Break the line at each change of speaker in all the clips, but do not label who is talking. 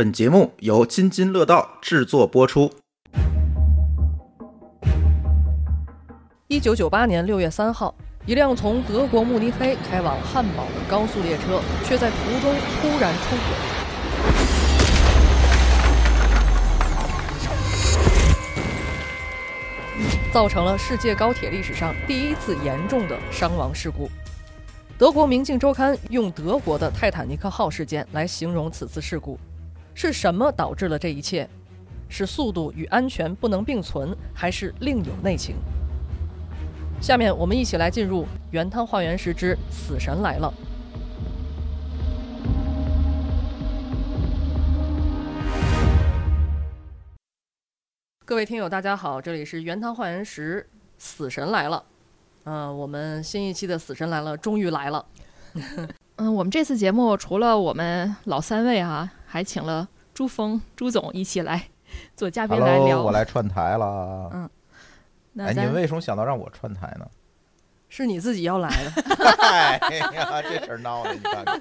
本节目由津津乐道制作播出。
一九九八年六月三号，一辆从德国慕尼黑开往汉堡的高速列车，却在途中突然出轨，造成了世界高铁历史上第一次严重的伤亡事故。德国《明镜周刊》用德国的泰坦尼克号事件来形容此次事故。是什么导致了这一切？是速度与安全不能并存，还是另有内情？下面我们一起来进入《原汤化原石之死神来了》。各位听友，大家好，这里是《原汤化原石死神来了》。嗯，我们新一期的《死神来了》终于来了。
嗯，我们这次节目除了我们老三位啊，还请了朱峰朱总一起来做嘉宾来聊。
我来串台了。
嗯，
哎，你们为什么想到让我串台呢？
是你自己要来的。
哎呀，这事儿闹的，你看看。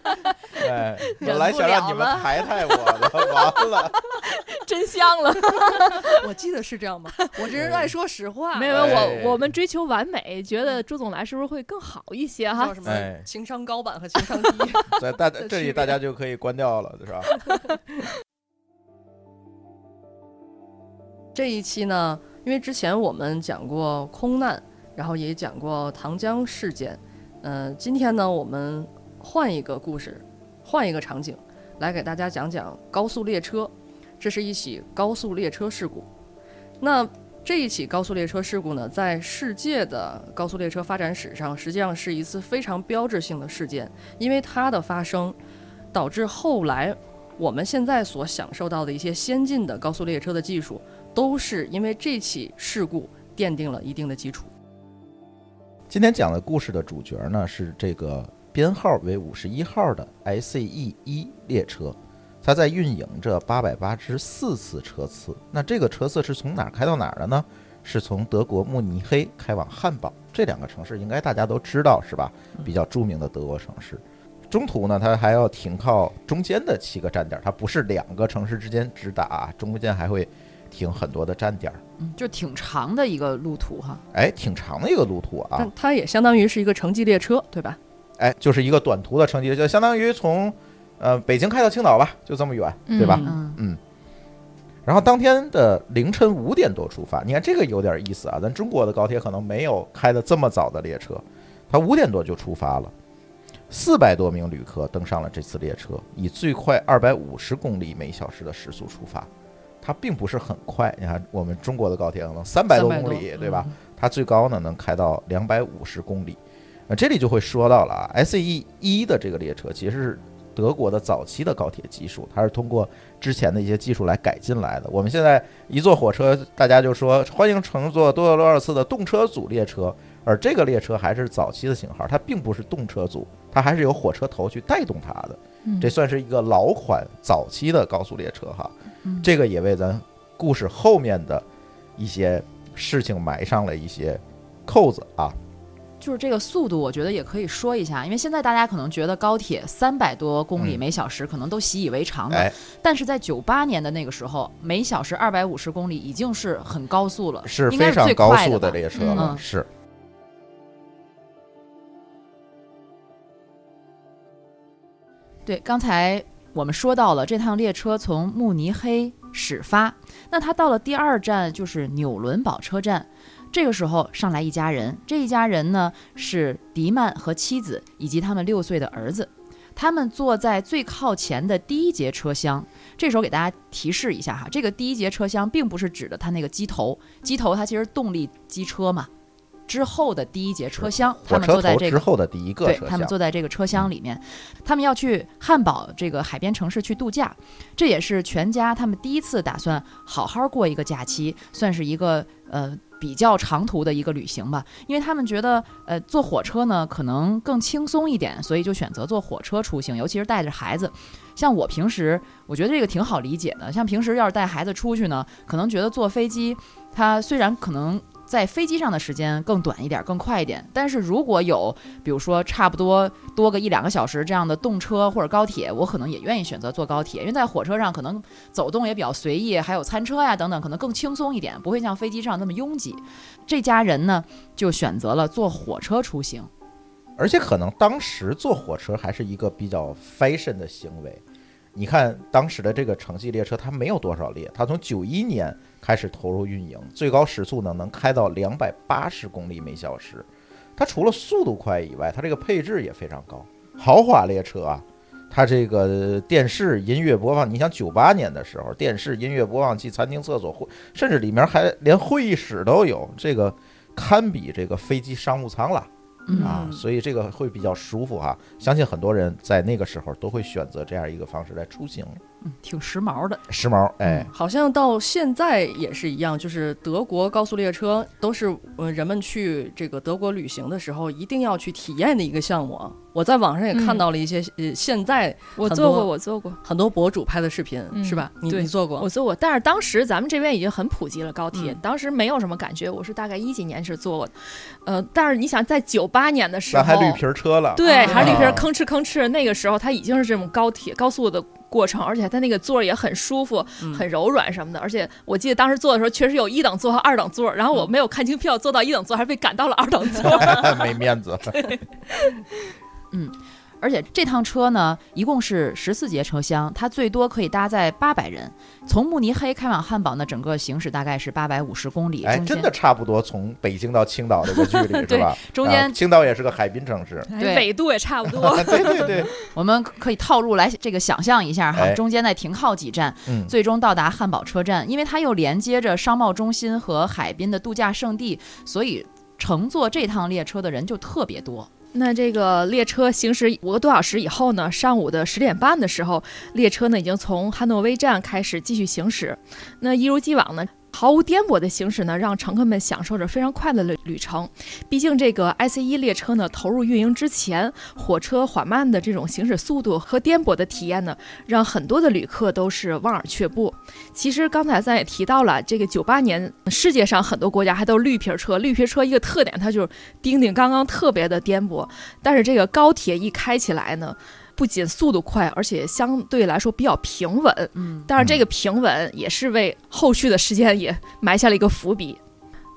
哎，本来想让你们抬抬我的，完了，
真香了。
我记得是这样吧？我这人爱说实话。
没有，我我们追求完美，觉得朱总来是不是会更好一些哈？
什么情商高版和情商低？
在大这里大家就可以关掉了，是吧？
这一期呢，因为之前我们讲过空难。然后也讲过糖浆事件，嗯，今天呢，我们换一个故事，换一个场景，来给大家讲讲高速列车。这是一起高速列车事故。那这一起高速列车事故呢，在世界的高速列车发展史上，实际上是一次非常标志性的事件，因为它的发生，导致后来我们现在所享受到的一些先进的高速列车的技术，都是因为这起事故奠定了一定的基础。
今天讲的故事的主角呢是这个编号为五十一号的 ICE 一列车，它在运营着八百八十四次车次。那这个车次是从哪儿开到哪儿的呢？是从德国慕尼黑开往汉堡这两个城市，应该大家都知道是吧？比较著名的德国城市。中途呢，它还要停靠中间的七个站点，它不是两个城市之间直达，中间还会。停很多的站点儿，
嗯，就挺长的一个路途哈。
哎，挺长的一个路途啊。
但它也相当于是一个城际列车，对吧？
哎，就是一个短途的城际，就相当于从呃北京开到青岛吧，就这么远，对吧？
嗯
嗯。然后当天的凌晨五点多出发，你看这个有点意思啊。咱中国的高铁可能没有开的这么早的列车，它五点多就出发了，四百多名旅客登上了这次列车，以最快二百五十公里每小时的时速出发。它并不是很快，你看我们中国的高铁可能三百多公里，对吧？它最高呢能开到两百五十公里。那这里就会说到了啊，SE 一的这个列车其实是德国的早期的高铁技术，它是通过之前的一些技术来改进来的。我们现在一坐火车，大家就说欢迎乘坐多少多少次的动车组列车，而这个列车还是早期的型号，它并不是动车组，它还是由火车头去带动它的。这算是一个老款早期的高速列车哈。这个也为咱故事后面的一些事情埋上了一些扣子啊。
就是这个速度，我觉得也可以说一下，因为现在大家可能觉得高铁三百多公里每小时可能都习以为常了，但是在九八年的那个时候，每小时二百五十公里已经是很高速了，
是
非
常高速
的
列车了，是。
对，刚才。我们说到了这趟列车从慕尼黑始发，那他到了第二站就是纽伦堡车站。这个时候上来一家人，这一家人呢是迪曼和妻子以及他们六岁的儿子，他们坐在最靠前的第一节车厢。这时候给大家提示一下哈，这个第一节车厢并不是指的它那个机头，机头它其实动力机车嘛。之后的第一节车厢，他们坐在这个
之后的第一个
对，他们坐在这个车厢里面，他们要去汉堡这个海边城市去度假，这也是全家他们第一次打算好好过一个假期，算是一个呃比较长途的一个旅行吧。因为他们觉得呃坐火车呢可能更轻松一点，所以就选择坐火车出行，尤其是带着孩子。像我平时我觉得这个挺好理解的，像平时要是带孩子出去呢，可能觉得坐飞机，它虽然可能。在飞机上的时间更短一点，更快一点。但是如果有比如说差不多多个一两个小时这样的动车或者高铁，我可能也愿意选择坐高铁，因为在火车上可能走动也比较随意，还有餐车呀等等，可能更轻松一点，不会像飞机上那么拥挤。这家人呢就选择了坐火车出行。
而且可能当时坐火车还是一个比较 fashion 的行为。你看当时的这个城际列车，它没有多少列，它从九一年开始投入运营，最高时速呢能开到两百八十公里每小时。它除了速度快以外，它这个配置也非常高，豪华列车啊，它这个电视、音乐播放，你想九八年的时候，电视、音乐播放器、餐厅、厕所，会甚至里面还连会议室都有，这个堪比这个飞机商务舱了。
嗯
啊，所以这个会比较舒服哈。相信很多人在那个时候都会选择这样一个方式来出行，
嗯，挺时髦的。
时髦。哎，
好像到现在也是一样，就是德国高速列车都是呃人们去这个德国旅行的时候一定要去体验的一个项目啊。我在网上也看到了一些呃现在
我做过，我做过，
很多博主拍的视频，
嗯
是吧？你你做过
我？做过。但是当时咱们这边已经很普及了高铁，
嗯
当时没有什么感觉。我是大概一几年是做过，呃，但是你想在九八年的时候，
咱还绿皮车了，
对，还是绿皮吭哧吭哧。那个时候它已经是这种高铁高速的过程，而且它那个座儿也很舒服、
嗯
很柔软什么的。而且我记得当时坐的时候，确实有一等座和二等座，然后我
嗯
没有看清票，坐到一等座，还被赶到了二等座。
没面子。
而且这趟车呢，一共是十四节车厢，它最多可以搭载八百人。从慕尼黑开往汉堡呢，整个行驶大概是八百五十公里，
哎，真的差不多从北京到青岛这个距离 是
对
吧？
中间
啊青岛也是个海滨城市。
对
纬度也差不多。
对对对，
我们可以套路来这个想象一下哈，
哎
中间再停靠几站，
嗯，
最终到达汉堡车站。因为它又连接着商贸中心和海滨的度假胜地，所以乘坐这趟列车的人就特别多。
那这个列车行驶五个多小时以后呢，上午的十点半的时候，列车呢已经从汉诺威站开始继续行驶。那一如既往呢。毫无颠簸的行驶呢，让乘客们享受着非常快乐的旅程。毕竟这个 IC 一列车呢投入运营之前，火车缓慢的这种行驶速度和颠簸的体验呢，让很多的旅客都是望而却步。其实刚才咱也提到了，这个九八年世界上很多国家还都是绿皮车，绿皮车一个特点它就是叮叮刚刚，特别的颠簸。但是这个高铁一开起来呢，不仅速度快，而且相对来说比较平稳。
嗯，
但是这个平稳也是为后续的时间也埋下了一个伏笔。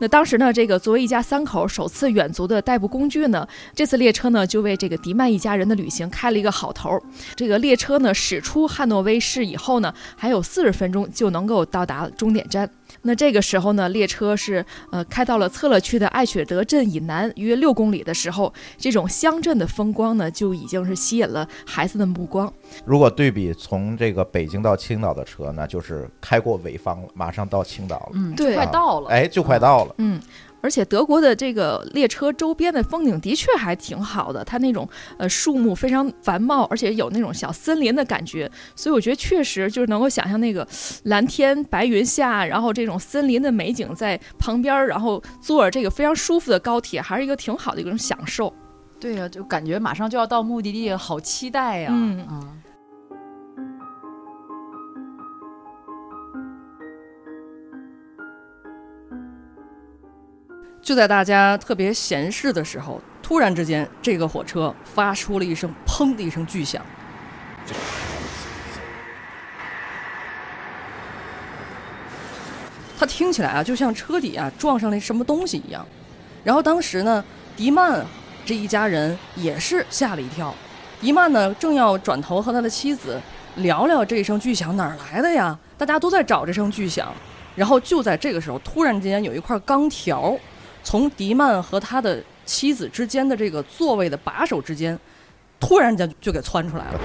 那当时呢，这个作为一家三口首次远足的代步工具呢，这次列车呢就为这个迪曼一家人的旅行开了一个好头儿。这个列车呢驶出汉诺威市以后呢，还有四十分钟就能够到达终点站。那这个时候呢，列车是呃开到了策勒区的艾雪德镇以南约六公里的时候，这种乡镇的风光呢就已经是吸引了孩子的目光。
如果对比从这个北京到青岛的车，那就是开过潍坊了，马上到青岛了，
嗯，
对
快到了。
哎，就快到了。
嗯，而且德国的这个列车周边的风景的确还挺好的，它那种呃树木非常繁茂，而且有那种小森林的感觉，所以我觉得确实就是能够想象那个蓝天白云下，然后这种森林的美景在旁边儿，然后坐着这个非常舒服的高铁，还是一个挺好的一种享受。
对呀、就感觉马上就要到目的地，好期待呀、
嗯。
嗯
就在大家特别闲适的时候，突然之间，这个火车发出了一声“砰”的一声巨响。它听起来啊，就像车底啊撞上了什么东西一样。然后当时呢，迪曼这一家人也是吓了一跳。迪曼呢，正要转头和他的妻子聊聊这一声巨响哪儿来的呀？大家都在找这声巨响。然后就在这个时候，突然之间有一块钢条从迪曼和他的妻子之间的这个座位的把手之间，突然间就给窜出来了。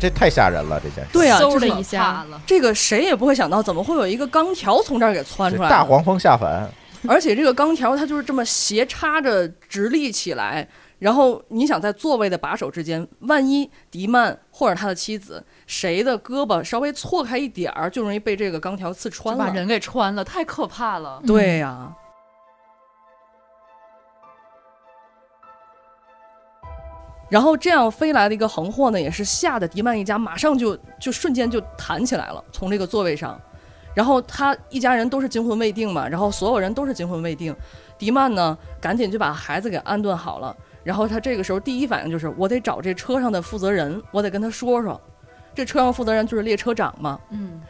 这太吓人了，这件事。
对啊，
嗖的一下，
这个谁也不会想到，怎么会有一个钢条从这儿给窜出来？
大黄蜂下凡，
而且这个钢条它就是这么斜插着直立起来，然后你想在座位的把手之间，万一迪曼或者他的妻子谁的胳膊稍微错开一点儿，就容易被这个钢条刺穿了。
把人给穿了，太可怕了。
对呀、然后这样飞来的一个横祸呢，也是吓得迪曼一家马上就就瞬间就弹起来了，从这个座位上。然后他一家人都是惊魂未定嘛，然后所有人都是惊魂未定。迪曼呢，赶紧就把孩子给安顿好了。然后他这个时候第一反应就是，我得找这车上的负责人，我得跟他说说。这车上负责人就是列车长嘛，
嗯，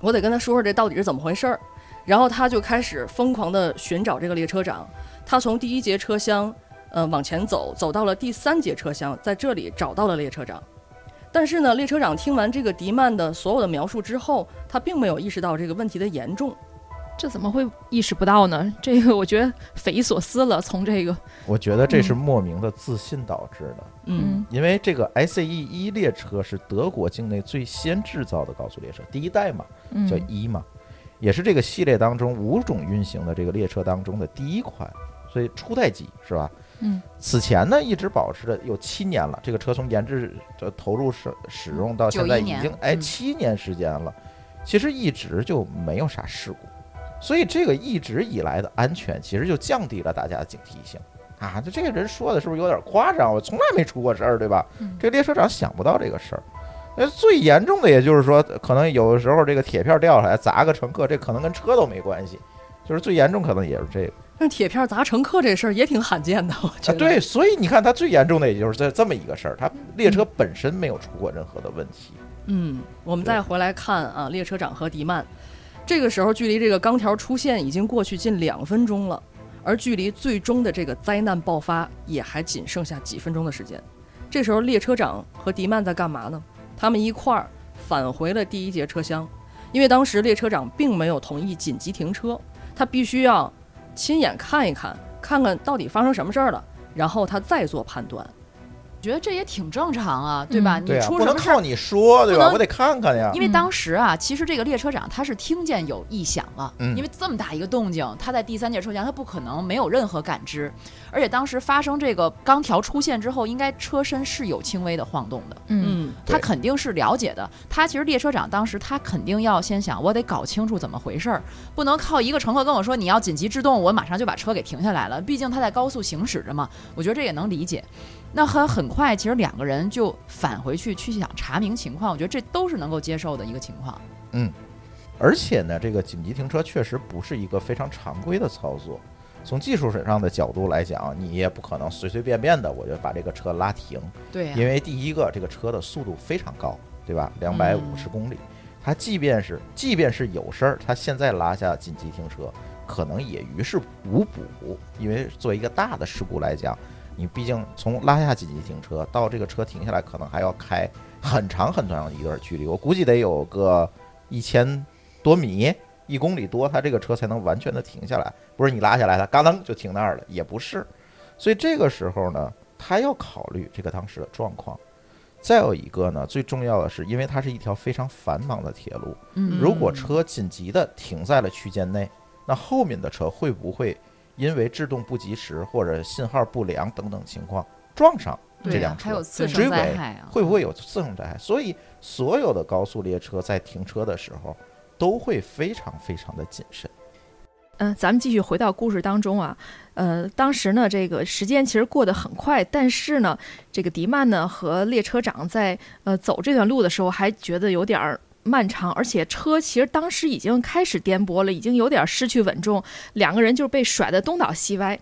我得跟他说说这到底是怎么回事儿。然后他就开始疯狂的寻找这个列车长。他从第一节车厢，呃，往前走，走到了第三节车厢，在这里找到了列车长。但是呢，列车长听完这个迪曼的所有的描述之后，他并没有意识到这个问题的严重。
这怎么会意识不到呢？这个我觉得匪夷所思了。从这个，
我觉得这是莫名的自信导致的，
嗯
因为这个 SAE 一列车是德国境内最先制造的高速列车，第一代嘛，
嗯，
叫一嘛，也是这个系列当中五种运行的这个列车当中的第一款，所以初代机是吧？
嗯，
此前呢一直保持着有七年了，这个车从研制的投入使使用到现在已经哎
嗯
七年时间了，其实一直就没有啥事故，所以这个一直以来的安全其实就降低了大家的警惕性。啊，就这个人说的是不是有点夸张？我从来没出过事儿，对吧？
嗯
这个列车长想不到这个事儿。那最严重的，也就是说，可能有的时候这个铁片掉下来砸个乘客，这可能跟车都没关系，就是最严重可能也是这个。
那铁片砸乘客这事儿也挺罕见的，我觉
啊，
得。
对，所以你看，它最严重的也就是这这么一个事儿，它列车本身没有出过任何的问题。
嗯，我们再回来看啊，列车长和迪曼，这个时候距离这个钢条出现已经过去近两分钟了，而距离最终的这个灾难爆发也还仅剩下几分钟的时间。这时候列车长和迪曼在干嘛呢？他们一块儿返回了第一节车厢，因为当时列车长并没有同意紧急停车，他必须要亲眼看一看，看看到底发生什么事儿了，然后他再做判断。
觉得这也挺正常啊，对吧？
嗯
你出什么事儿
不能靠？你说，对吧？我得看看呀。
因为当时啊，其实这个列车长他是听见有异响了，
嗯
因为这么大一个动静，他在第三节车厢，他不可能没有任何感知，而且当时发生这个钢条出现之后，应该车身是有轻微的晃动的，
嗯
他肯定是了解的。他其实列车长当时他肯定要先想，我得搞清楚怎么回事儿，不能靠一个乘客跟我说你要紧急制动，我马上就把车给停下来了。毕竟他在高速行驶着嘛，我觉得这也能理解。那很很快，其实两个人就返回去去想查明情况，我觉得这都是能够接受的一个情况。
嗯而且呢，这个紧急停车确实不是一个非常常规的操作。从技术上的角度来讲，你也不可能随随便便的我就把这个车拉停，
对呀、
因为第一个，这个车的速度非常高，对吧？两百五十公里，它即便是即便是有事儿，它现在拉下紧急停车，可能也于事无补，因为作为一个大的事故来讲，你毕竟从拉下紧急停车到这个车停下来，可能还要开很长很长一段距离，我估计得有个一千多米。一公里多，它这个车才能完全的停下来，不是你拉下来，它嘎噔就停那儿了，也不是。所以这个时候呢，他要考虑这个当时的状况。再有一个呢，最重要的是，因为它是一条非常繁忙的铁路，
嗯
如果车紧急的停在了区间内，那后面的车会不会因为制动不及时或者信号不良等等情况撞上这辆车？
还有次
追
生灾
尾
害啊，
会不会有次生灾害？所以所有的高速列车在停车的时候都会非常非常的谨慎。
嗯、咱们继续回到故事当中啊，呃，当时呢，这个时间其实过得很快，但是呢，这个迪曼呢和列车长在呃走这段路的时候还觉得有点儿漫长，而且车其实当时已经开始颠簸了，已经有点失去稳重，两个人就被甩得东倒西歪。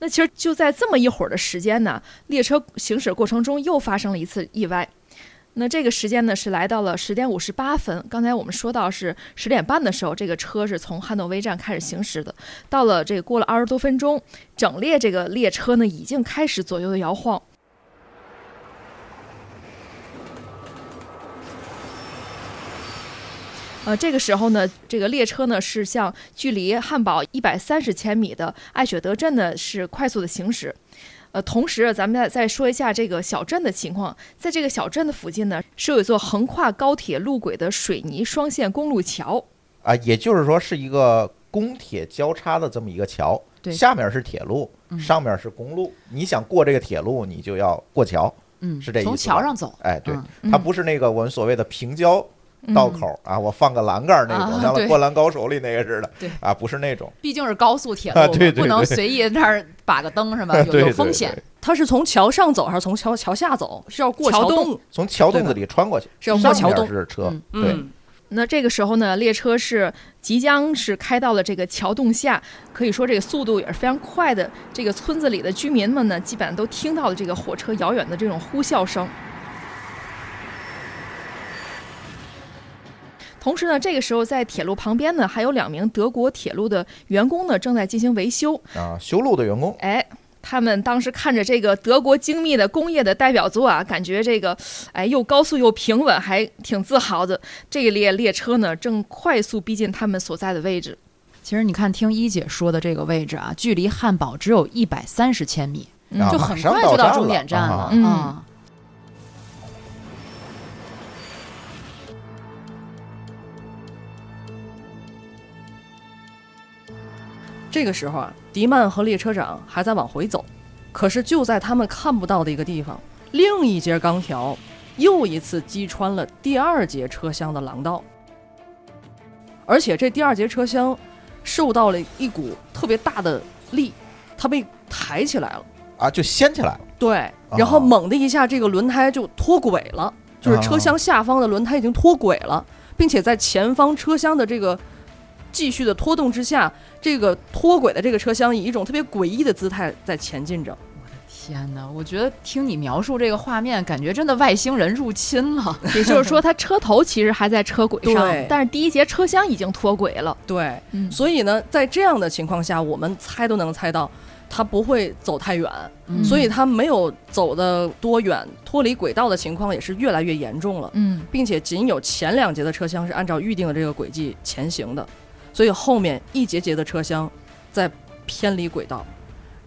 那其实就在这么一会儿的时间呢，列车行驶过程中又发生了一次意外。那这个时间呢是来到了十点五十八分。刚才我们说到是十点半的时候，这个车是从汉诺威站开始行驶的。到了这个过了二十多分钟，整列这个列车呢已经开始左右的摇晃。呃，这个时候呢，这个列车呢是向距离汉堡一百三十千米的艾雪德镇呢是快速的行驶。呃，同时咱们再再说一下这个小镇的情况，在这个小镇的附近呢，是有一座横跨高铁路轨的水泥双线公路桥。
啊，也就是说是一个公铁交叉的这么一个桥，
对
下面是铁路，
嗯
上面是公路。你想过这个铁路，你就要过桥。
嗯，
是这意思
从桥上走，
哎，对，
嗯
它不是那个我们所谓的平交道口啊，我放个栏杆儿那种，像《灌篮高手》里那个似的，
对
啊，不是那种。
毕竟是高速铁路不能随意那儿把个灯是吧？有风险
对。
他是从桥上走还是从桥桥下走？是要过
桥
洞？
从桥洞子里穿过去，
是要过桥洞
是车，
嗯
对，
嗯，
那这个时候呢，列车是即将是开到了这个桥洞下，可以说这个速度也是非常快的。这个村子里的居民们呢，基本上都听到了这个火车遥远的这种呼啸声。同时呢，这个时候在铁路旁边呢，还有两名德国铁路的员工呢，正在进行维修。
啊，修路的员工
哎，他们当时看着这个德国精密的工业的代表作啊，感觉这个，哎，又高速又平稳，还挺自豪的。这一列列车呢，正快速逼近他们所在的位置。
其实你看，听一姐说的这个位置啊，距离汉堡只有一百三十千米，
啊
就很快就
到
终点站了
啊
这个时候啊，迪曼和列车长还在往回走，可是就在他们看不到的一个地方，另一节钢条又一次击穿了第二节车厢的廊道，而且这第二节车厢受到了一股特别大的力，它被抬起来了。
啊，就掀起来了。
对，然后猛的一下，这个轮胎就脱轨了，就是车厢下方的轮胎已经脱轨了，并且在前方车厢的这个继续的拖动之下，这个脱轨的这个车厢以一种特别诡异的姿态在前进着。
天哪，我觉得听你描述这个画面，感觉真的外星人入侵了。
也就是说，它车头其实还在车轨上，但是第一节车厢已经脱轨了。
对，
嗯
所以呢，在这样的情况下，我们猜都能猜到，它不会走太远，
嗯
所以它没有走的多远，脱离轨道的情况也是越来越严重了。
嗯
并且仅有前两节的车厢是按照预定的这个轨迹前行的，所以后面一节节的车厢在偏离轨道，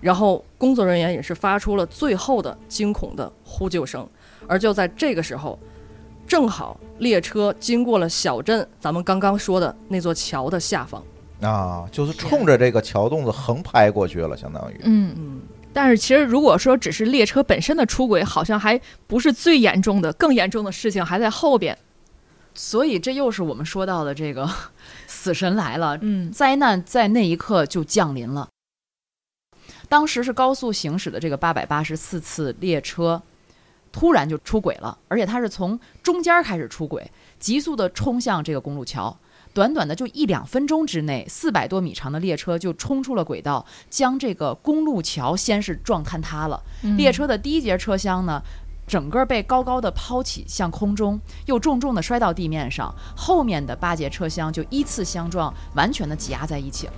然后工作人员也是发出了最后的惊恐的呼救声，而就在这个时候，正好列车经过了小镇，咱们刚刚说的那座桥的下方，
啊，就是冲着这个桥洞子横拍过去了，相当于。
嗯。
嗯，
但是其实如果说只是列车本身的出轨，好像还不是最严重的，更严重的事情还在后边。
所以这又是我们说到的这个死神来了，
嗯
灾难在那一刻就降临了。当时是高速行驶的这个八百八十四次列车，突然就出轨了，而且它是从中间开始出轨，急速的冲向这个公路桥。短短的就一两分钟之内，四百多米长的列车就冲出了轨道，将这个公路桥先是撞坍塌了。列车的第一节车厢呢，整个被高高的抛起向空中，又重重的摔到地面上。后面的八节车厢就依次相撞，完全的挤压在一起了。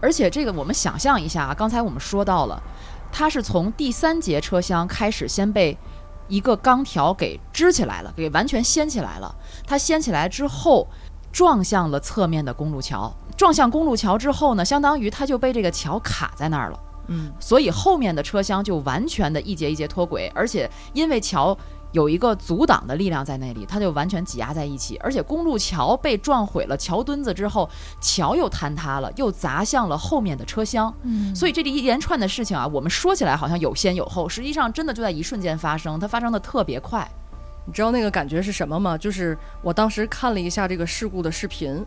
而且这个我们想象一下啊，刚才我们说到了，它是从第三节车厢开始先被一个钢条给支起来了，给完全掀起来了。它掀起来之后，撞向了侧面的公路桥。撞向公路桥之后呢，相当于它就被这个桥卡在那儿了。
嗯，
所以后面的车厢就完全的一节一节脱轨，而且因为桥有一个阻挡的力量在那里，它就完全挤压在一起。而且公路桥被撞毁了桥墩子之后，桥又坍塌了，又砸向了后面的车厢。
嗯
所以这里一连串的事情啊，我们说起来好像有先有后，实际上真的就在一瞬间发生，它发生的特别快。
你知道那个感觉是什么吗？就是我当时看了一下这个事故的视频，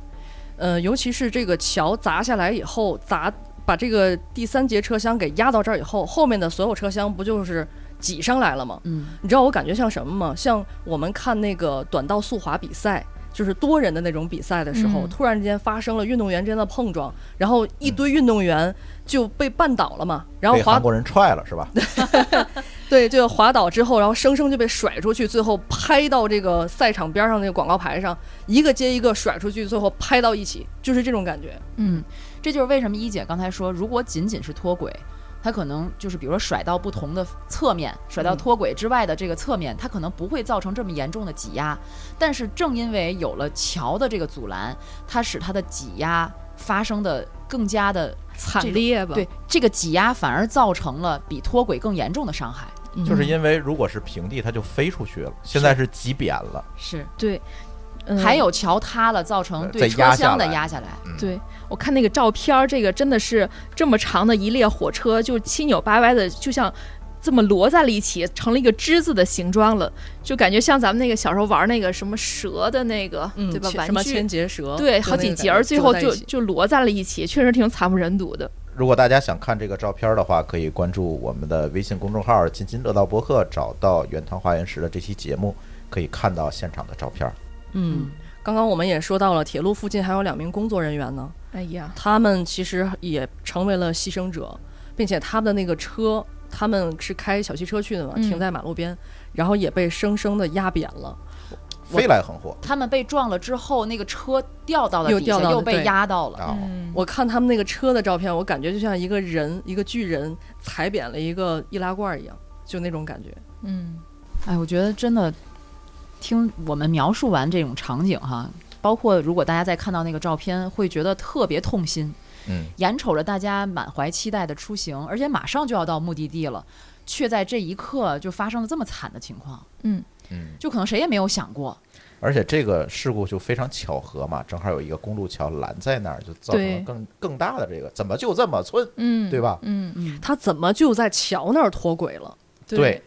呃，尤其是这个桥砸下来以后，砸把这个第三节车厢给压到这儿以后，后面的所有车厢不就是挤上来了吗？
嗯，
你知道我感觉像什么吗？像我们看那个短道速滑比赛，就是多人的那种比赛的时候，
嗯
突然之间发生了运动员之间的碰撞，然后一堆运动员就被绊倒了嘛，然后滑
国人踹了是吧？
对，就滑倒之后，然后生生就被甩出去，最后拍到这个赛场边上那个广告牌上，一个接一个甩出去，最后拍到一起，就是这种感觉。
嗯，这就是为什么一姐刚才说，如果仅仅是脱轨，它可能就是比如说甩到不同的侧面，甩到
嗯
脱轨之外的这个侧面，它可能不会造成这么严重的挤压。但是正因为有了桥的这个阻拦，它使它的挤压发生的更加的
惨烈吧？
对，这个挤压反而造成了比脱轨更严重的伤害。
就是因为如果是平地，它就飞出去了，现在是挤扁了。
是，
对，嗯
还有桥塌了，造成对车厢的压下来。
嗯，
对我看那个照片儿，这个真的是这么长的一列火车，就七扭八歪的，就像这么摞在了一起，成了一个之字的形状了，就感觉像咱们那个小时候玩那个什么蛇的那个，
嗯，
对吧？
千什么
玩具
千节蛇，
对，好几节最后就就摞在了一起，确实挺惨不忍睹的。
如果大家想看这个照片的话，可以关注我们的微信公众号“津津乐道博客”，找到原汤化原石的这期节目，可以看到现场的照片。
嗯，刚刚我们也说到了，铁路附近还有两名工作人员呢，
哎呀，
他们其实也成为了牺牲者，并且他们的那个车，他们是开小汽车去的嘛，
嗯。
停在马路边，然后也被生生的压扁了。我
飞来横祸。
他们被撞了之后，那个车掉到了
又
底下，又被压到了。
我看他们那个车的照片，我感觉就像一个人，一个巨人踩扁了一个易拉罐一样，就那种感觉。
嗯。
哎，我觉得真的，听我们描述完这种场景哈，包括如果大家再看到那个照片，会觉得特别痛心，
嗯，
眼瞅着大家满怀期待的出行，而且马上就要到目的地了，却在这一刻就发生了这么惨的情况，
嗯
嗯，
就可能谁也没有想过。
而且这个事故就非常巧合嘛，正好有一个公路桥拦在那儿，就造成了更更大的这个，怎么就这么寸，
嗯，
对吧？
嗯，
嗯，
他怎么就在桥那儿脱轨了？
对，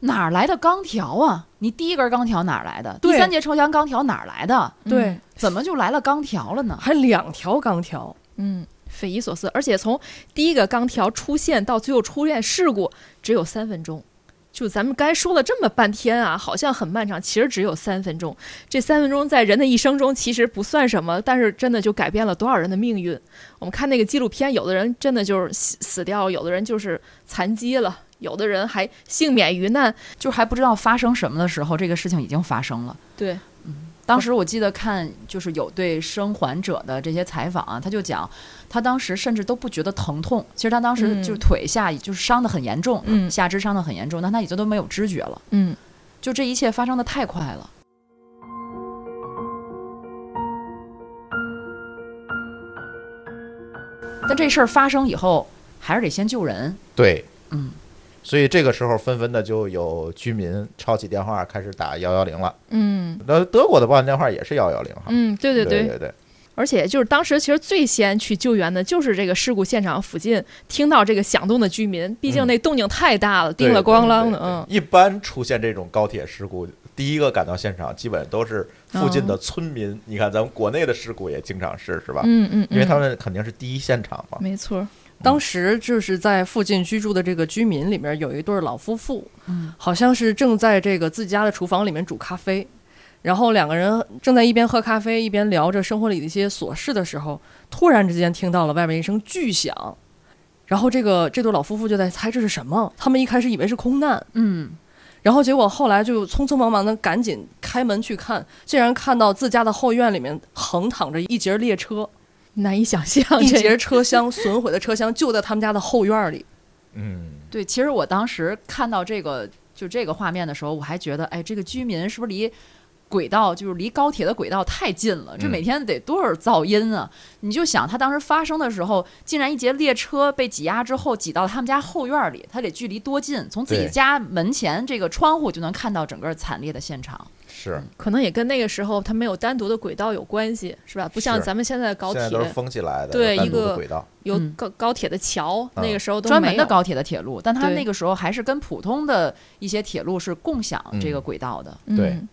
哪儿来的钢条啊？你第一根钢条哪儿来的？第三节车厢钢条哪儿来的？
对，
怎么就来了钢条了呢？
还两条钢条。
嗯，匪夷所思。而且从第一个钢条出现到最后出现事故，只有三分钟。就咱们刚才说了这么半天啊，好像很漫长，其实只有三分钟。这三分钟在人的一生中其实不算什么，但是真的就改变了多少人的命运。我们看那个纪录片，有的人真的就是死死掉，有的人就是残疾了，有的人还幸免于难。
就还不知道发生什么的时候，这个事情已经发生了。
对，嗯
当时我记得看就是有对生还者的这些采访啊，他就讲，他当时甚至都不觉得疼痛，其实他当时
嗯
就是腿下就是伤得很严重，
嗯
下肢伤得很严重，但他已经都没有知觉了，
嗯
就这一切发生的太快了。但这事儿发生以后，还是得先救人。
对，
嗯，
所以这个时候纷纷的就有居民抄起电话开始打幺幺零了。
嗯
那德国的报案电话也是幺幺零哈。
嗯，对对对。
对对对，
而且就是当时其实最先去救援的就是这个事故现场附近听到这个响动的居民，毕竟
嗯
那动静太大了，叮了咣啷的，嗯
一般出现这种高铁事故，第一个赶到现场，基本都是附近的村民。你看咱们国内的事故也经常是，是吧？
嗯嗯，
因为他
嗯
们肯定是第一现场嘛。
没错，
当时就是在附近居住的这个居民里面有一对儿老夫妇，
嗯，
好像是正在这个自家的厨房里面煮咖啡，然后两个人正在一边喝咖啡一边聊着生活里的一些琐事的时候，突然之间听到了外面一声巨响，然后这个这对老夫妇就在猜这是什么，他们一开始以为是空难，
嗯，
然后结果后来就匆匆忙忙的赶紧开门去看，竟然看到自家的后院里面横躺着一节列车，
难以想象
一
这
节车厢损毁的车厢就在他们家的后院里。
嗯，
对，其实我当时看到这个就这个画面的时候，我还觉得，哎，这个居民是不是离轨道就是离高铁的轨道太近了？这
嗯
每天得多少噪音啊？你就想他当时发生的时候，竟然一节列车被挤压之后挤到他们家后院里，他得距离多近？从自己家门前这个窗户就能看到整个惨烈的现场。
是。
可能也跟那个时候它没有单独的轨道有关系，是吧？不像咱们现在的高铁
现在都是封起来的，
对一个
轨道。
有
嗯
高高铁的桥，
嗯
那个时候都
专门的高铁的铁路，但它那个时候还是跟普通的一些铁路是共享这个
嗯
轨道的。
对
嗯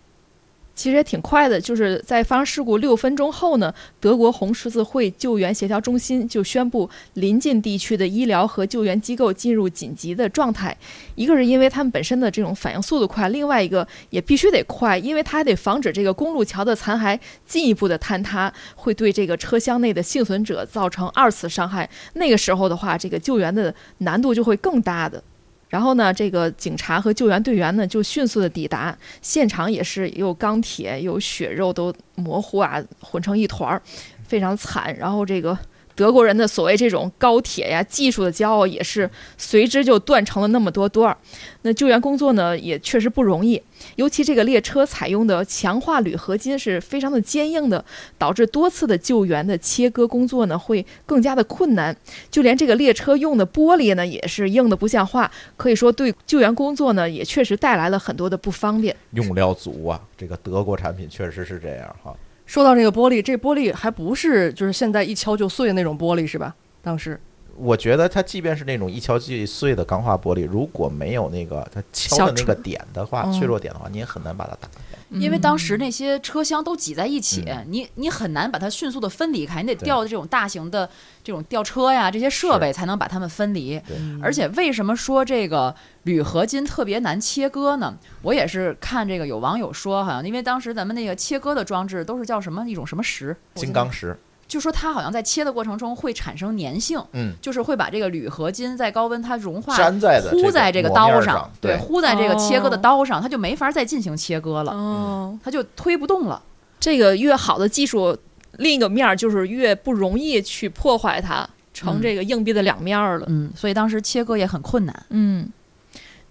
其实也挺快的，就是在发生事故六分钟后呢，德国红十字会救援协调中心就宣布临近地区的医疗和救援机构进入紧急的状态。一个是因为他们本身的这种反应速度快，另外一个也必须得快，因为它还得防止这个公路桥的残骸进一步的坍塌，会对这个车厢内的幸存者造成二次伤害。那个时候的话，这个救援的难度就会更大的。然后呢，这个警察和救援队员呢就迅速的抵达现场，也是有钢铁、有血肉都模糊啊，混成一团儿，非常惨。然后这个德国人的所谓这种高铁呀、技术的骄傲，也是随之就断成了那么多段儿。那救援工作呢，也确实不容易，尤其这个列车采用的强化铝合金是非常的坚硬的，导致多次的救援的切割工作呢会更加的困难。就连这个列车用的玻璃呢，也是硬的不像话，可以说对救援工作呢也确实带来了很多的不方便。
用料足啊，这个德国产品确实是这样哈。
说到这个玻璃，这玻璃还不是就是现在一敲就碎的那种玻璃是吧？当时
我觉得它即便是那种一敲即碎的钢化玻璃，如果没有那个它敲的那个点的话，
嗯
脆弱点的话，你也很难把它打开。
因为当时那些车厢都挤在一起，
嗯。
你你很难把它迅速的分离开，你得
对
调这种大型的这种吊车呀，这些设备才能把它们分离。而且为什么说这个铝合金特别难切割呢？我也是看这个有网友说，好像因为当时咱们那个切割的装置都是叫什么一种什么石，
金刚石，
就说它好像在切的过程中会产生粘性，
嗯，
就是会把这个铝合金在高温它融化。
粘在的
糊在这个刀
上，
对，糊在这个切割的
哦
刀上，它就没法再进行切割了，
哦，
它就推不动了。
这个越好的技术，另一个面儿就是越不容易去破坏它，成
嗯
这个硬币的两面儿了。
嗯，所以当时切割也很困难。
嗯，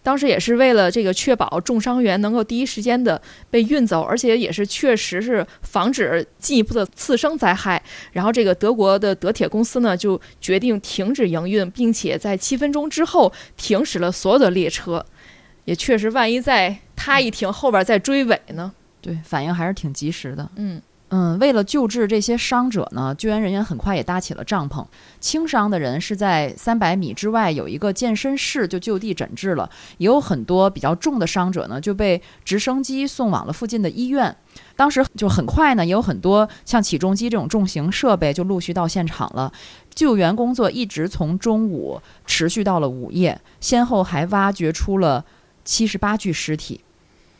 当时也是为了这个确保重伤员能够第一时间的被运走，而且也是确实是防止进一步的次生灾害。然后这个德国的德铁公司呢就决定停止营运，并且在七分钟之后停驶了所有的列车。也确实，万一再它一停，后边再追尾呢？
对，反应还是挺及时的。
嗯
嗯，为了救治这些伤者呢，救援人员很快也搭起了帐篷。轻伤的人是在三百米之外有一个健身室就就地诊治了，也有很多比较重的伤者呢就被直升机送往了附近的医院。当时就很快呢，也有很多像起重机这种重型设备就陆续到现场了。救援工作一直从中午持续到了午夜，先后还挖掘出了七十八具尸体。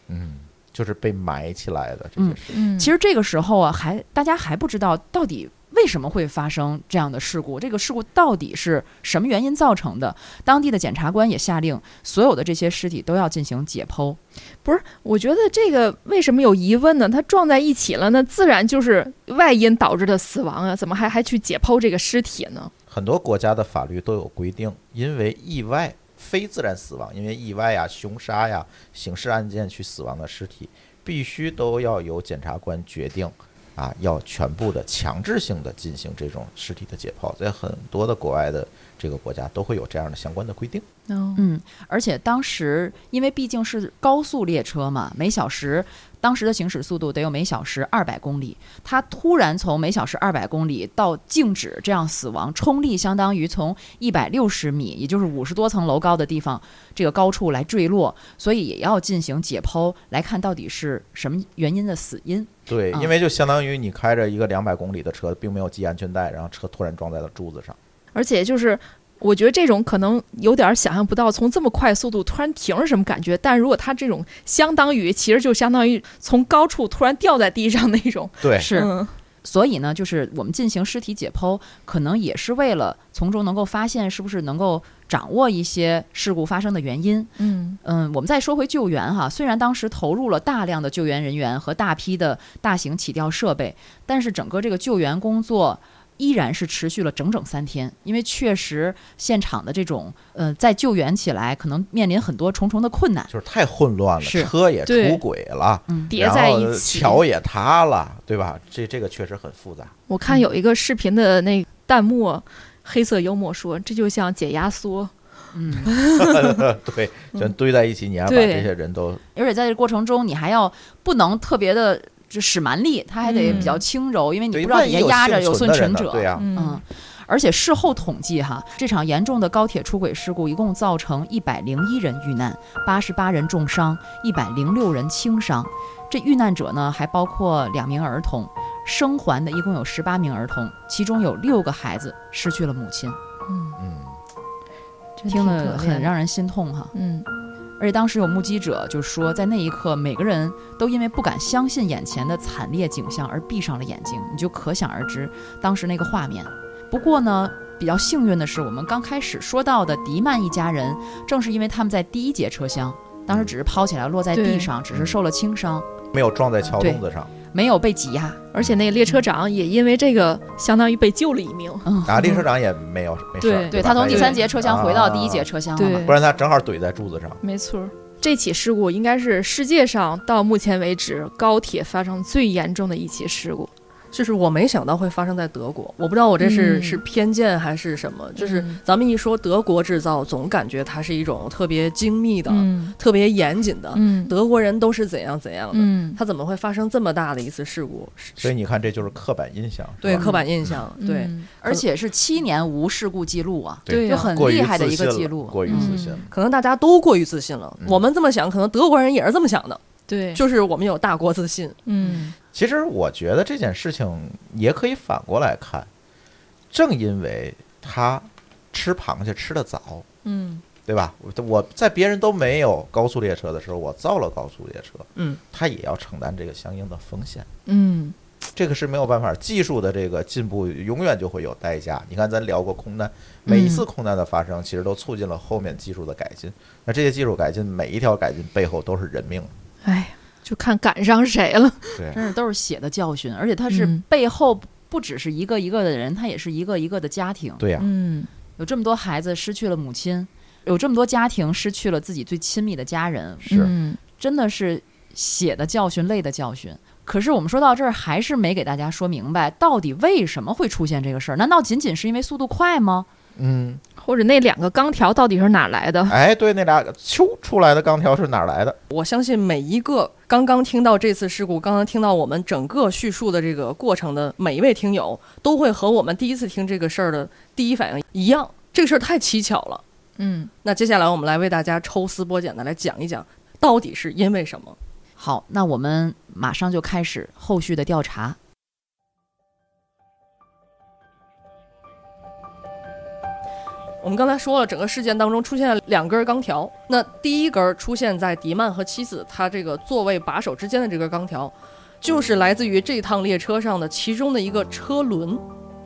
嗯，就是被埋起来的这
嗯
些事。
嗯，
其实这个时候啊，还大家还不知道到底为什么会发生这样的事故，这个事故到底是什么原因造成的？当地的检察官也下令，所有的这些尸体都要进行解剖。
不是我觉得这个为什么有疑问呢？它撞在一起了，那自然就是外因导致的死亡啊，怎么还还去解剖这个尸体呢？
很多国家的法律都有规定，因为意外、非自然死亡，因为意外呀、凶杀呀、刑事案件去死亡的尸体，必须都要由检察官决定，啊，要全部的强制性的进行这种尸体的解剖，在很多的国外的这个国家都会有这样的相关的规定。
嗯，
而且当时因为毕竟是高速列车嘛，每小时当时的行驶速度得有每小时二百公里，它突然从每小时二百公里到静止这样死亡，冲力相当于从一百六十米，也就是五十多层楼高的地方这个高处来坠落，所以也要进行解剖来看到底是什么原因的死因。
对，
啊
因为就相当于你开着一个两百公里的车，并没有系安全带，然后车突然撞在了柱子上。
而且就是。我觉得这种可能有点想象不到，从这么快速度突然停是什么感觉？但如果它这种相当于，其实就相当于从高处突然掉在地上那种，
对，
是，
嗯
所以呢，就是我们进行尸体解剖，可能也是为了从中能够发现是不是能够掌握一些事故发生的原因。
嗯
嗯，我们再说回救援哈，虽然当时投入了大量的救援人员和大批的大型起吊设备，但是整个这个救援工作。依然是持续了整整三天，因为确实现场的这种呃，在救援起来可能面临很多重重的困难。
就是太混乱了，车也出轨了，
嗯，
叠在一起。
桥也塌了，对吧？这这个确实很复杂。
我看有一个视频的那弹幕，黑色幽默说这就像解压缩，
嗯，
对，全堆在一起，你要把这些人都
而且在这个过程中，你还要不能特别的就使蛮力，他还得比较轻柔，因为你不
对，
知道底下压着有
幸存的人
幸存者。
对呀，
嗯，而且事后统计哈，这场严重的高铁出轨事故一共造成一百零一人遇难，八十八人重伤，一百零六人轻伤。这遇难者呢，还包括两名儿童，生还的一共有十八名儿童，其中有六个孩子失去了母亲，
嗯，
嗯，
听了很让人心痛哈。
嗯
而且当时有目击者就说，在那一刻，每个人都因为不敢相信眼前的惨烈景象而闭上了眼睛，你就可想而知当时那个画面。不过呢，比较幸运的是，我们刚开始说到的迪曼一家人，正是因为他们在第一节车厢，当时只是抛起来落在地上，只是受了轻伤，
没有撞在桥
对
洞子上
没有被挤压。
而且那个列车长也因为这个相当于被救了一命。
嗯，
啊，列车长也没有没事儿，
对
对他从第三节车厢回到第一节
啊
车厢了嘛。
不然他正好怼在柱子上。
没错儿，这起事故应该是世界上到目前为止高铁发生最严重的一起事故。
其
就是我没想到会发生在德国，我不知道我这是、
嗯
是偏见还是什么。就是
嗯
咱们一说德国制造，总感觉它是一种特别精密的、
嗯
特别严谨的。
嗯
德国人都是怎样怎样的，
嗯
它怎么会发生这么大的一次事故？
所以你看，这就是刻板印象，
对刻板印象，对。
嗯
而且是七年无事故记录啊，就很厉害的一个记录。
过于自信了。
可能大家都过于自信了。
嗯
我们这么想，可能德国人也是这么想的，
对，
就是我们有大国自信。
嗯
其实我觉得这件事情也可以反过来看，正因为他吃螃蟹吃得早，
嗯
对吧？我我在别人都没有高速列车的时候，我造了高速列车，
嗯，
他也要承担这个相应的风险。
嗯
这个是没有办法，技术的这个进步永远就会有代价。你看，咱聊过空难，每一次空难的发生，其实都促进了后面技术的改进。那这些技术改进，每一条改进背后都是人命。
哎呀，就看赶上谁了。
对，
真是都是血的教训，而且他是
嗯
背后不只是一个一个的人，他也是一个一个的家庭。
对呀、
嗯
有这么多孩子失去了母亲，有这么多家庭失去了自己最亲密的家人，
是
嗯
真的是血的教训、泪的教训。可是我们说到这儿，还是没给大家说明白，到底为什么会出现这个事儿？难道仅仅是因为速度快吗？
嗯，
或者那两个钢条到底是哪儿来的？
哎，对，那俩揪出来的钢条是哪儿来的？
我相信每一个刚刚听到这次事故，刚刚听到我们整个叙述的这个过程的每一位听友，都会和我们第一次听这个事儿的第一反应一样，这个事儿太蹊跷了。
嗯
那接下来我们来为大家抽丝剥茧的来讲一讲，到底是因为什么？
好，那我们马上就开始后续的调查。
我们刚才说了，整个事件当中出现了两根钢条。那第一根出现在迪曼和妻子他这个座位把手之间的这根钢条，就是来自于这趟列车上的其中的一个车轮。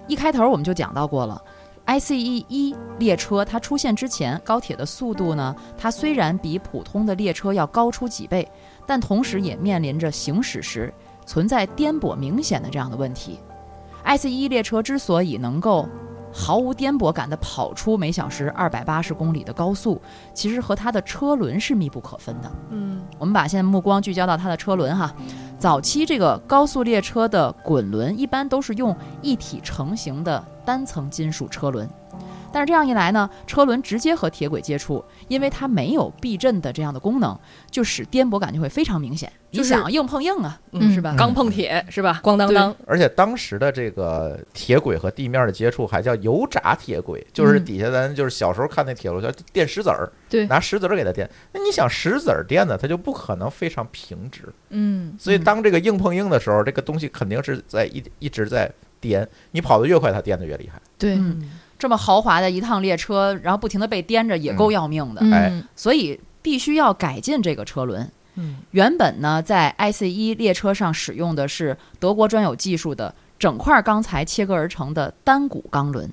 一开头我们就讲到过了，ICE 一列车它出现之前，高铁的速度呢，它虽然比普通的列车要高出几倍，但同时也面临着行驶时存在颠簸明显的这样的问题。ICE 一列车之所以能够毫无颠簸感地跑出每小时二百八十公里的高速，其实和它的车轮是密不可分的。
嗯
我们把现在目光聚焦到它的车轮哈。早期这个高速列车的滚轮一般都是用一体成型的单层金属车轮，但是这样一来呢，车轮直接和铁轨接触，因为它没有避震的这样的功能，就使颠簸感就会非常明显。
就是
你想硬碰硬啊，
嗯
是吧？
钢碰铁是吧？咣当当。
而且当时的这个铁轨和地面的接触还叫油炸铁轨，就是
嗯
底下咱就是小时候看那铁路叫垫石子儿，
对
拿石子儿给它垫。那你想石子儿垫的，它就不可能非常平直，
嗯
所以当这个硬碰硬的时候，这个东西肯定是在一一直在颠，你跑得越快，它颠得越厉害。
对，
嗯，这么豪华的一趟列车，然后不停的被颠着，也够要命的。所以必须要改进这个车轮。
嗯，
原本呢，在 IC 一列车上使用的是德国专有技术的整块钢材切割而成的单股钢轮，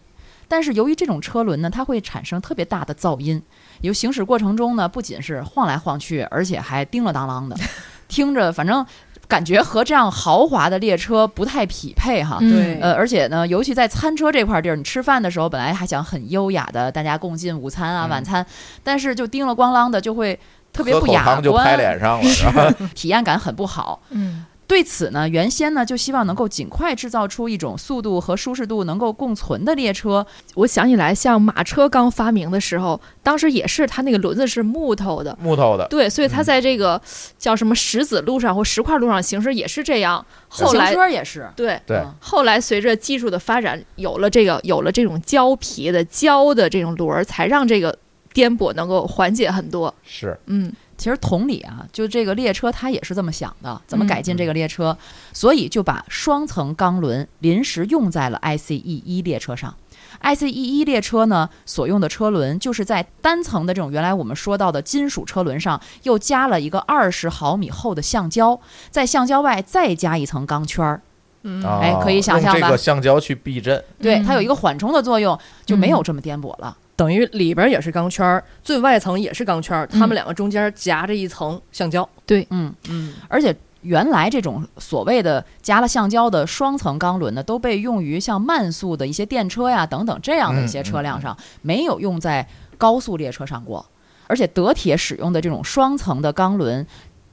但是由于这种车轮呢，它会产生特别大的噪音，由行驶过程中呢，不仅是晃来晃去，而且还叮了当啷的，听着反正感觉和这样豪华的列车不太匹配哈。
嗯
对
呃，而且呢，尤其在餐车这块地儿，你吃饭的时候本来还想很优雅的大家共进午餐啊、
嗯
晚餐，但是就叮了咣啷的，就会特别不雅
观就拍
观，
脸上了？
体验感很不好。
嗯
对此呢，原先呢就希望能够尽快制造出一种速度和舒适度能够共存的列车。
我想起来，像马车刚发明的时候，当时也是它那个轮子是木头的，
木头的，
对，所以它
嗯。
在这个叫什么石子路上或石块路上行驶也是这样。后
行
来
车也是，
对，
对。
嗯
后来随着技术的发展，有了这个有了这种胶皮的胶的这种轮儿，才让这个颠簸能够缓解很多。
是。
嗯
其实同理啊，就这个列车它也是这么想的，怎么
嗯
改进这个列车，所以就把双层钢轮临时用在了 ICE 一列车上。ICE 一列车呢，所用的车轮就是在单层的这种原来我们说到的金属车轮上，又加了一个二十毫米厚的橡胶，在橡胶外再加一层钢圈儿。
嗯
啊，
哎可以想象吧
用这个橡胶去避震，
对，
嗯
它有一个缓冲的作用，就没有这么颠簸了。
等于里边也是钢圈儿，最外层也是钢圈儿，它们两个中间夹着一层橡胶。
对嗯，
嗯，
而且原来这种所谓的加了橡胶的双层钢轮呢，都被用于像慢速的一些电车呀等等这样的一些车辆上，没有用在高速列车上过。而且德铁使用的这种双层的钢轮，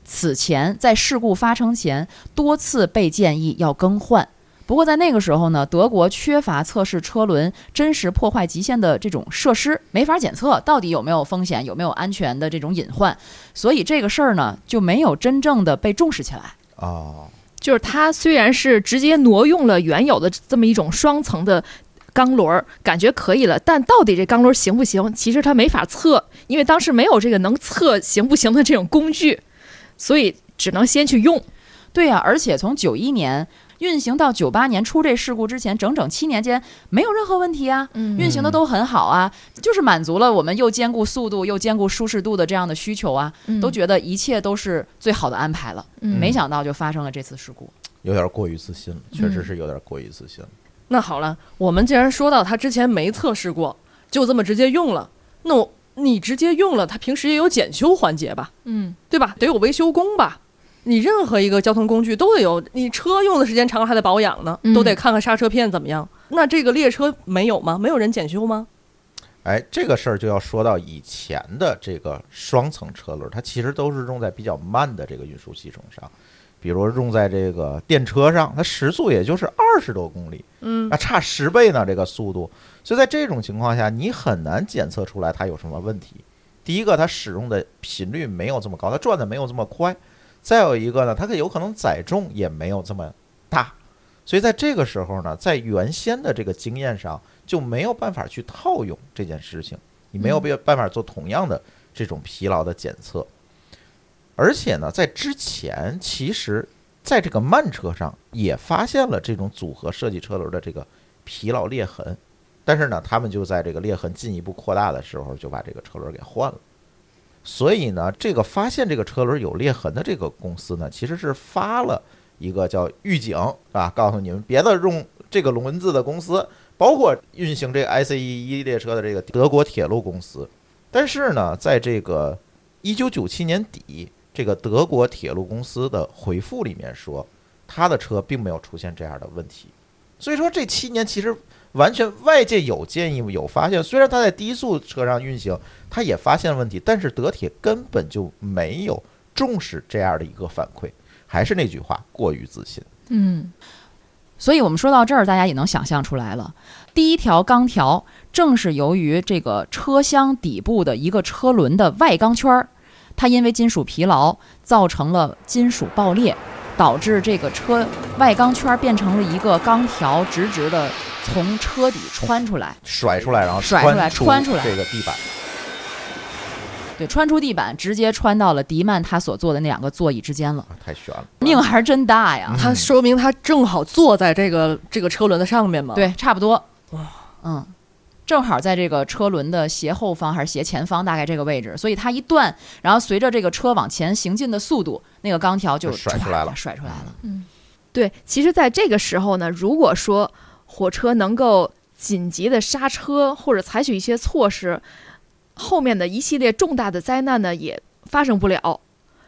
此前在事故发生前多次被建议要更换。不过在那个时候呢，德国缺乏测试车轮真实破坏极限的这种设施，没法检测到底有没有风险，有没有安全的这种隐患，所以这个事儿呢就没有真正的被重视起来。
哦，
就是它虽然是直接挪用了原有的这么一种双层的钢轮儿，感觉可以了，但到底这钢轮儿行不行，其实它没法测，因为当时没有这个能测行不行的这种工具，所以只能先去用。
对呀、而且从九一年运行到九八年出这事故之前，整整七年间没有任何问题啊，
嗯
运行的都很好啊，就是满足了我们又兼顾速度又兼顾舒适度的这样的需求啊，都觉得一切都是最好的安排了。
嗯
没想到就发生了这次事故。
有点过于自信了，确实是有点过于自信了。
那好了，我们既然说到他之前没测试过，就这么直接用了，那我你直接用了，他平时也有检修环节吧，
嗯
对吧？得有维修工吧。你任何一个交通工具都得有，你车用的时间长了还得保养呢，
嗯
都得看看刹车片怎么样。那这个列车没有吗？没有人检修吗？
哎，这个事儿就要说到以前的这个双层车轮，它其实都是用在比较慢的这个运输系统上，比如用在这个电车上，它时速也就是二十多公里，
嗯
那，差十倍呢这个速度，所以在这种情况下，你很难检测出来它有什么问题。第一个，它使用的频率没有这么高，它转的没有这么快；再有一个呢，它可有可能载重也没有这么大，所以在这个时候呢，在原先的这个经验上就没有办法去套用这件事情，你没有办办法做同样的这种疲劳的检测。而且呢，在之前，其实在这个慢车上也发现了这种组合设计车轮的这个疲劳裂痕，但是呢，他们就在这个裂痕进一步扩大的时候，就把这个车轮给换了。所以呢，这个发现这个车轮有裂痕的这个公司呢，其实是发了一个叫预警啊，告诉你们别的用这个轮子的公司，包括运行这个 ICE 一列车的这个德国铁路公司。但是呢，在这个一九九七年底，这个德国铁路公司的回复里面说，他的车并没有出现这样的问题。所以说，这七年其实完全外界有建议有发现，虽然它在低速车上运行，它也发现了问题，但是德铁根本就没有重视这样的一个反馈。还是那句话，过于自信。
嗯
所以我们说到这儿，大家也能想象出来了。第一条钢条正是由于这个车厢底部的一个车轮的外钢圈儿，它因为金属疲劳造成了金属爆裂，导致这个车外钢圈儿变成了一个钢条，直直的从车底穿出来。
甩出来，然后
甩出来穿出来
这个地板。
对，穿出地板，直接穿到了迪曼他所坐的那两个座椅之间了。
啊，太悬了。
命还是真大呀！
他说明他正好坐在这个这个车轮的上面嘛。，
对，差不多。哇嗯，正好在这个车轮的斜后方还是斜前方，大概这个位置，所以它一断，然后随着这个车往前行进的速度，那个钢条就
就甩出来了
甩出来了。
嗯对，其实在这个时候呢，如果说火车能够紧急的刹车或者采取一些措施，后面的一系列重大的灾难呢也发生不了。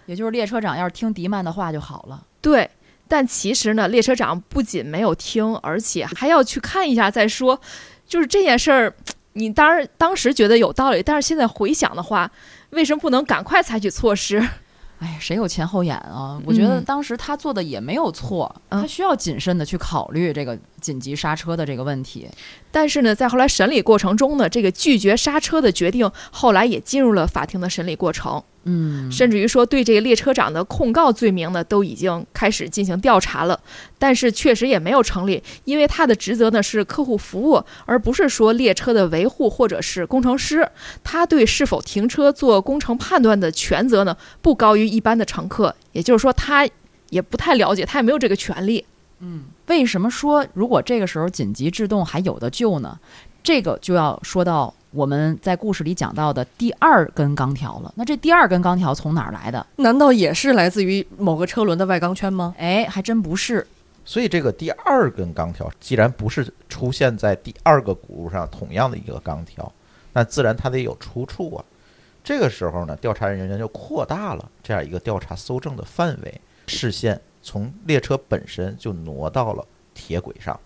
也就是列车长要是听迪曼的话就好了。
对，但其实呢，列车长不仅没有听，而且还要去看一下再说。就是这件事儿，你当然当时觉得有道理，但是现在回想的话，为什么不能赶快采取措施？
哎，谁有前后眼啊？我觉得
嗯
当时他做的也没有错，
嗯
他需要谨慎的去考虑这个紧急刹车的这个问题。
但是呢，在后来审理过程中呢，这个拒绝刹车的决定后来也进入了法庭的审理过程。
嗯，
甚至于说对这个列车长的控告罪名呢，都已经开始进行调查了，但是确实也没有成立，因为他的职责呢是客户服务，而不是说列车的维护或者是工程师，他对是否停车做工程判断的权责呢，不高于一般的乘客，也就是说他也不太了解，他也没有这个权利。
为什么说如果这个时候紧急制动还有的救呢？这个就要说到我们在故事里讲到的第二根钢条了。那这第二根钢条从哪儿来的？
难道也是来自于某个车轮的外钢圈吗？
哎，还真不是。
所以这个第二根钢条，既然不是出现在第二个轱辘上同样的一个钢条，那自然它得有出处啊。这个时候呢，调查人员就扩大了这样一个调查搜证的范围，视线从列车本身就挪到了铁轨上。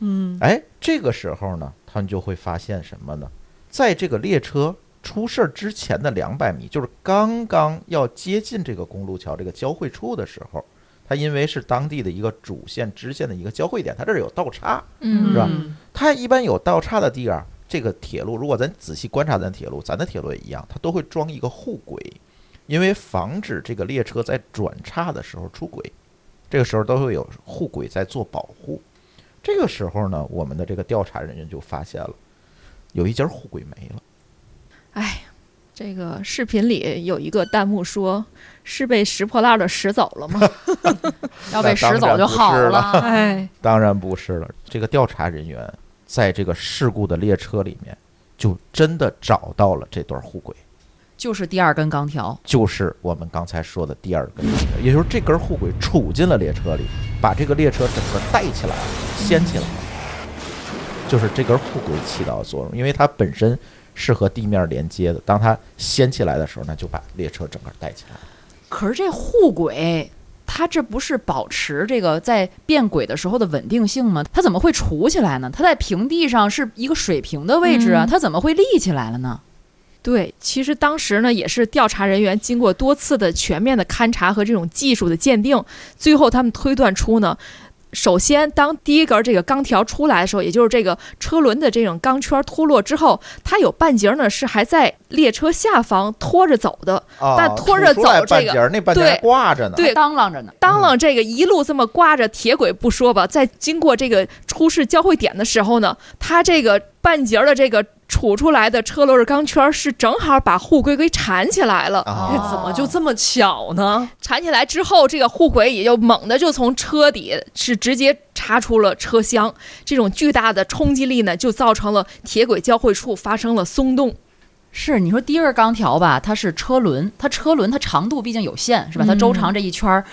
嗯，
哎，这个时候呢，他们就会发现什么呢？在这个列车出事儿之前的两百米，就是刚刚要接近这个公路桥这个交汇处的时候，它因为是当地的一个主线支线的一个交汇点，它这儿有道岔，
嗯
是吧
嗯
它一般有道岔的地儿，这个铁路如果咱仔细观察咱铁路，咱的铁路也一样，它都会装一个护轨，因为防止这个列车在转岔的时候出轨，这个时候都会有护轨在做保护。这个时候呢，我们的这个调查人员就发现了，有一节护轨没了。
哎，这个视频里有一个弹幕说：“是被拾破烂的拾走了吗
要被拾走就好
了。
哎，
当然不是了，这个调查人员在这个事故的列车里面，就真的找到了这段护轨。
就是第二根钢条，
就是我们刚才说的第二根也就是这根护轨杵进了列车里，把这个列车整个带起来了，掀起来了。就是这根护轨起到的作用，因为它本身是和地面连接的，当它掀起来的时候，呢就把列车整个带起来了。
可是这护轨，它这不是保持这个在变轨的时候的稳定性吗？它怎么会杵起来呢？它在平地上是一个水平的位置啊，
嗯
它怎么会立起来了呢？
对，其实当时呢，也是调查人员经过多次的全面的勘察和这种技术的鉴定，最后他们推断出呢。首先，当第一根这个钢条出来的时候，也就是这个车轮的这种钢圈脱落之后，它有半截呢是还在列车下方拖着走的。
啊
但拖着走这个
半截，那半截儿还
对
挂着呢。
对
当啷着呢。
当啷这个一路这么挂着铁轨不说吧，在经过这个出事交汇点的时候呢，它这个半截儿的这个杵出来的车轮钢圈是正好把护轨给缠起来了。
怎么就这么巧呢？
缠起来之后，这个护轨也就猛地就从车底是直接插出了车厢，这种巨大的冲击力呢，就造成了铁轨交汇处发生了松动。
是你说第一根钢条吧，它是车轮，它车轮它长度毕竟有限，是吧？它
嗯
周长这一圈儿，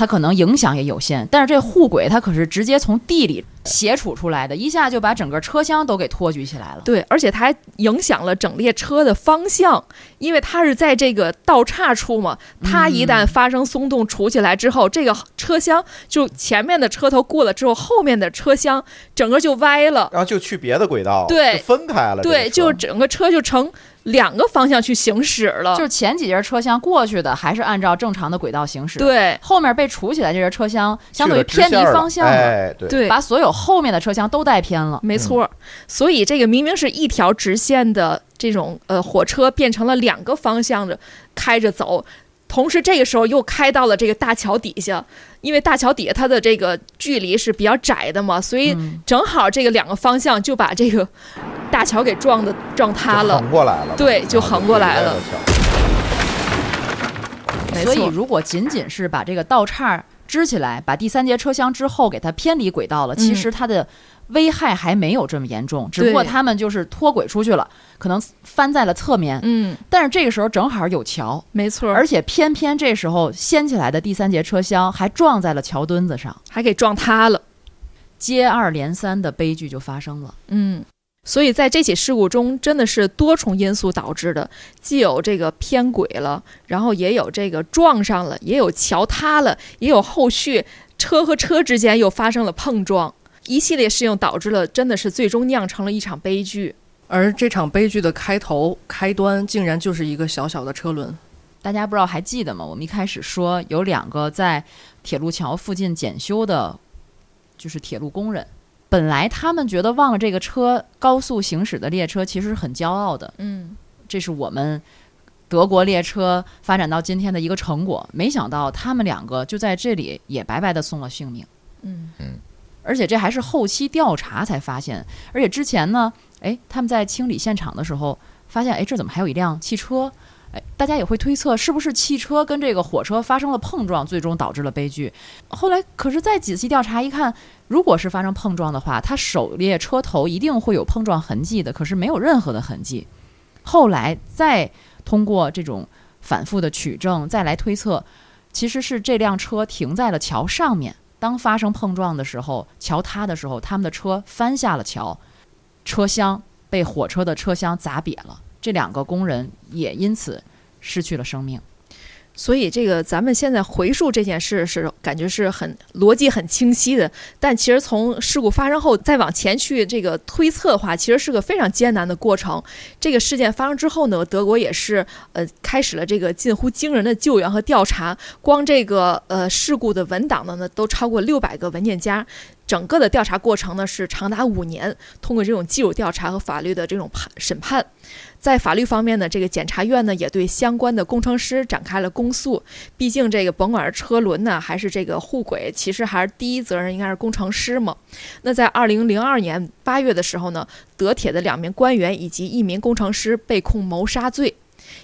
它可能影响也有限。但是这护轨它可是直接从地里斜杵出来的，一下就把整个车厢都给托举起来了。
对，而且它还影响了整列车的方向，因为它是在这个道岔处嘛，它一旦发生松动杵起来之后，这个车厢就前面的车头过了之后，后面的车厢整个就歪了。
然后就去别的轨道，
对
就分开了。
对，就整个车就成两个方向去行驶了。
就是前几节车厢过去的还是按照正常的轨道行驶，，
对
后面被杵起来这节车厢相当于偏离方向了，
哎，对，
把所有后面的车厢都带偏了。
没错儿，所以这个明明是一条直线的这种呃火车，变成了两个方向的开着走，同时这个时候又开到了这个大桥底下，因为大桥底下它的这个距离是比较窄的嘛，所以
嗯。
正好这个两个方向就把这个大桥给撞的撞塌了。
横过来了，
对就横过来了
所以如果仅仅是把这个道岔支起来，把第三节车厢之后给它偏离轨道了，其
嗯
实它的危害还没有这么严重，只不过他们就是脱轨出去了，可能翻在了侧面。
嗯，
但是这个时候正好有桥，
没错，
而且偏偏这时候掀起来的第三节车厢还撞在了桥墩子上，
还给撞塌了。
接二连三的悲剧就发生了。
嗯，所以在这起事故中，真的是多重因素导致的，既有这个偏轨了，然后也有这个撞上了，也有桥塌了，也有后续车和车之间又发生了碰撞，一系列事情导致了，真的是最终酿成了一场悲剧。
而这场悲剧的开头开端，竟然就是一个小小的车轮。
大家不知道还记得吗？我们一开始说有两个在铁路桥附近检修的，就是铁路工人。本来他们觉得忘了这个车高速行驶的列车，其实是很骄傲的，
嗯，
这是我们德国列车发展到今天的一个成果。没想到他们两个就在这里也白白的送了性命。
嗯，
而且这还是后期调查才发现，而且之前呢，哎，他们在清理现场的时候发现，哎，这怎么还有一辆汽车？哎，大家也会推测是不是汽车跟这个火车发生了碰撞，最终导致了悲剧。后来可是再仔细调查一看，如果是发生碰撞的话，它首列车头一定会有碰撞痕迹的，可是没有任何的痕迹。后来再通过这种反复的取证，再来推测，其实是这辆车停在了桥上面。当发生碰撞的时候，桥塌的时候，他们的车翻下了桥，车厢被火车的车厢砸瘪了。这两个工人也因此失去了生命。
所以这个咱们现在回溯这件事是感觉是很逻辑很清晰的，但其实从事故发生后再往前去这个推测的话，其实是个非常艰难的过程。这个事件发生之后呢，德国也是呃开始了这个近乎惊人的救援和调查，光这个呃事故的文档呢呢都超过六百个文件夹。整个的调查过程呢是长达五年，通过这种技术调查和法律的这种判审判，在法律方面呢，这个检察院呢也对相关的工程师展开了公诉。毕竟这个甭管是车轮呢，还是这个护轨，其实还是第一责任应该是工程师嘛。那在二零零二年八月的时候呢，德铁的两名官员以及一名工程师被控谋杀罪。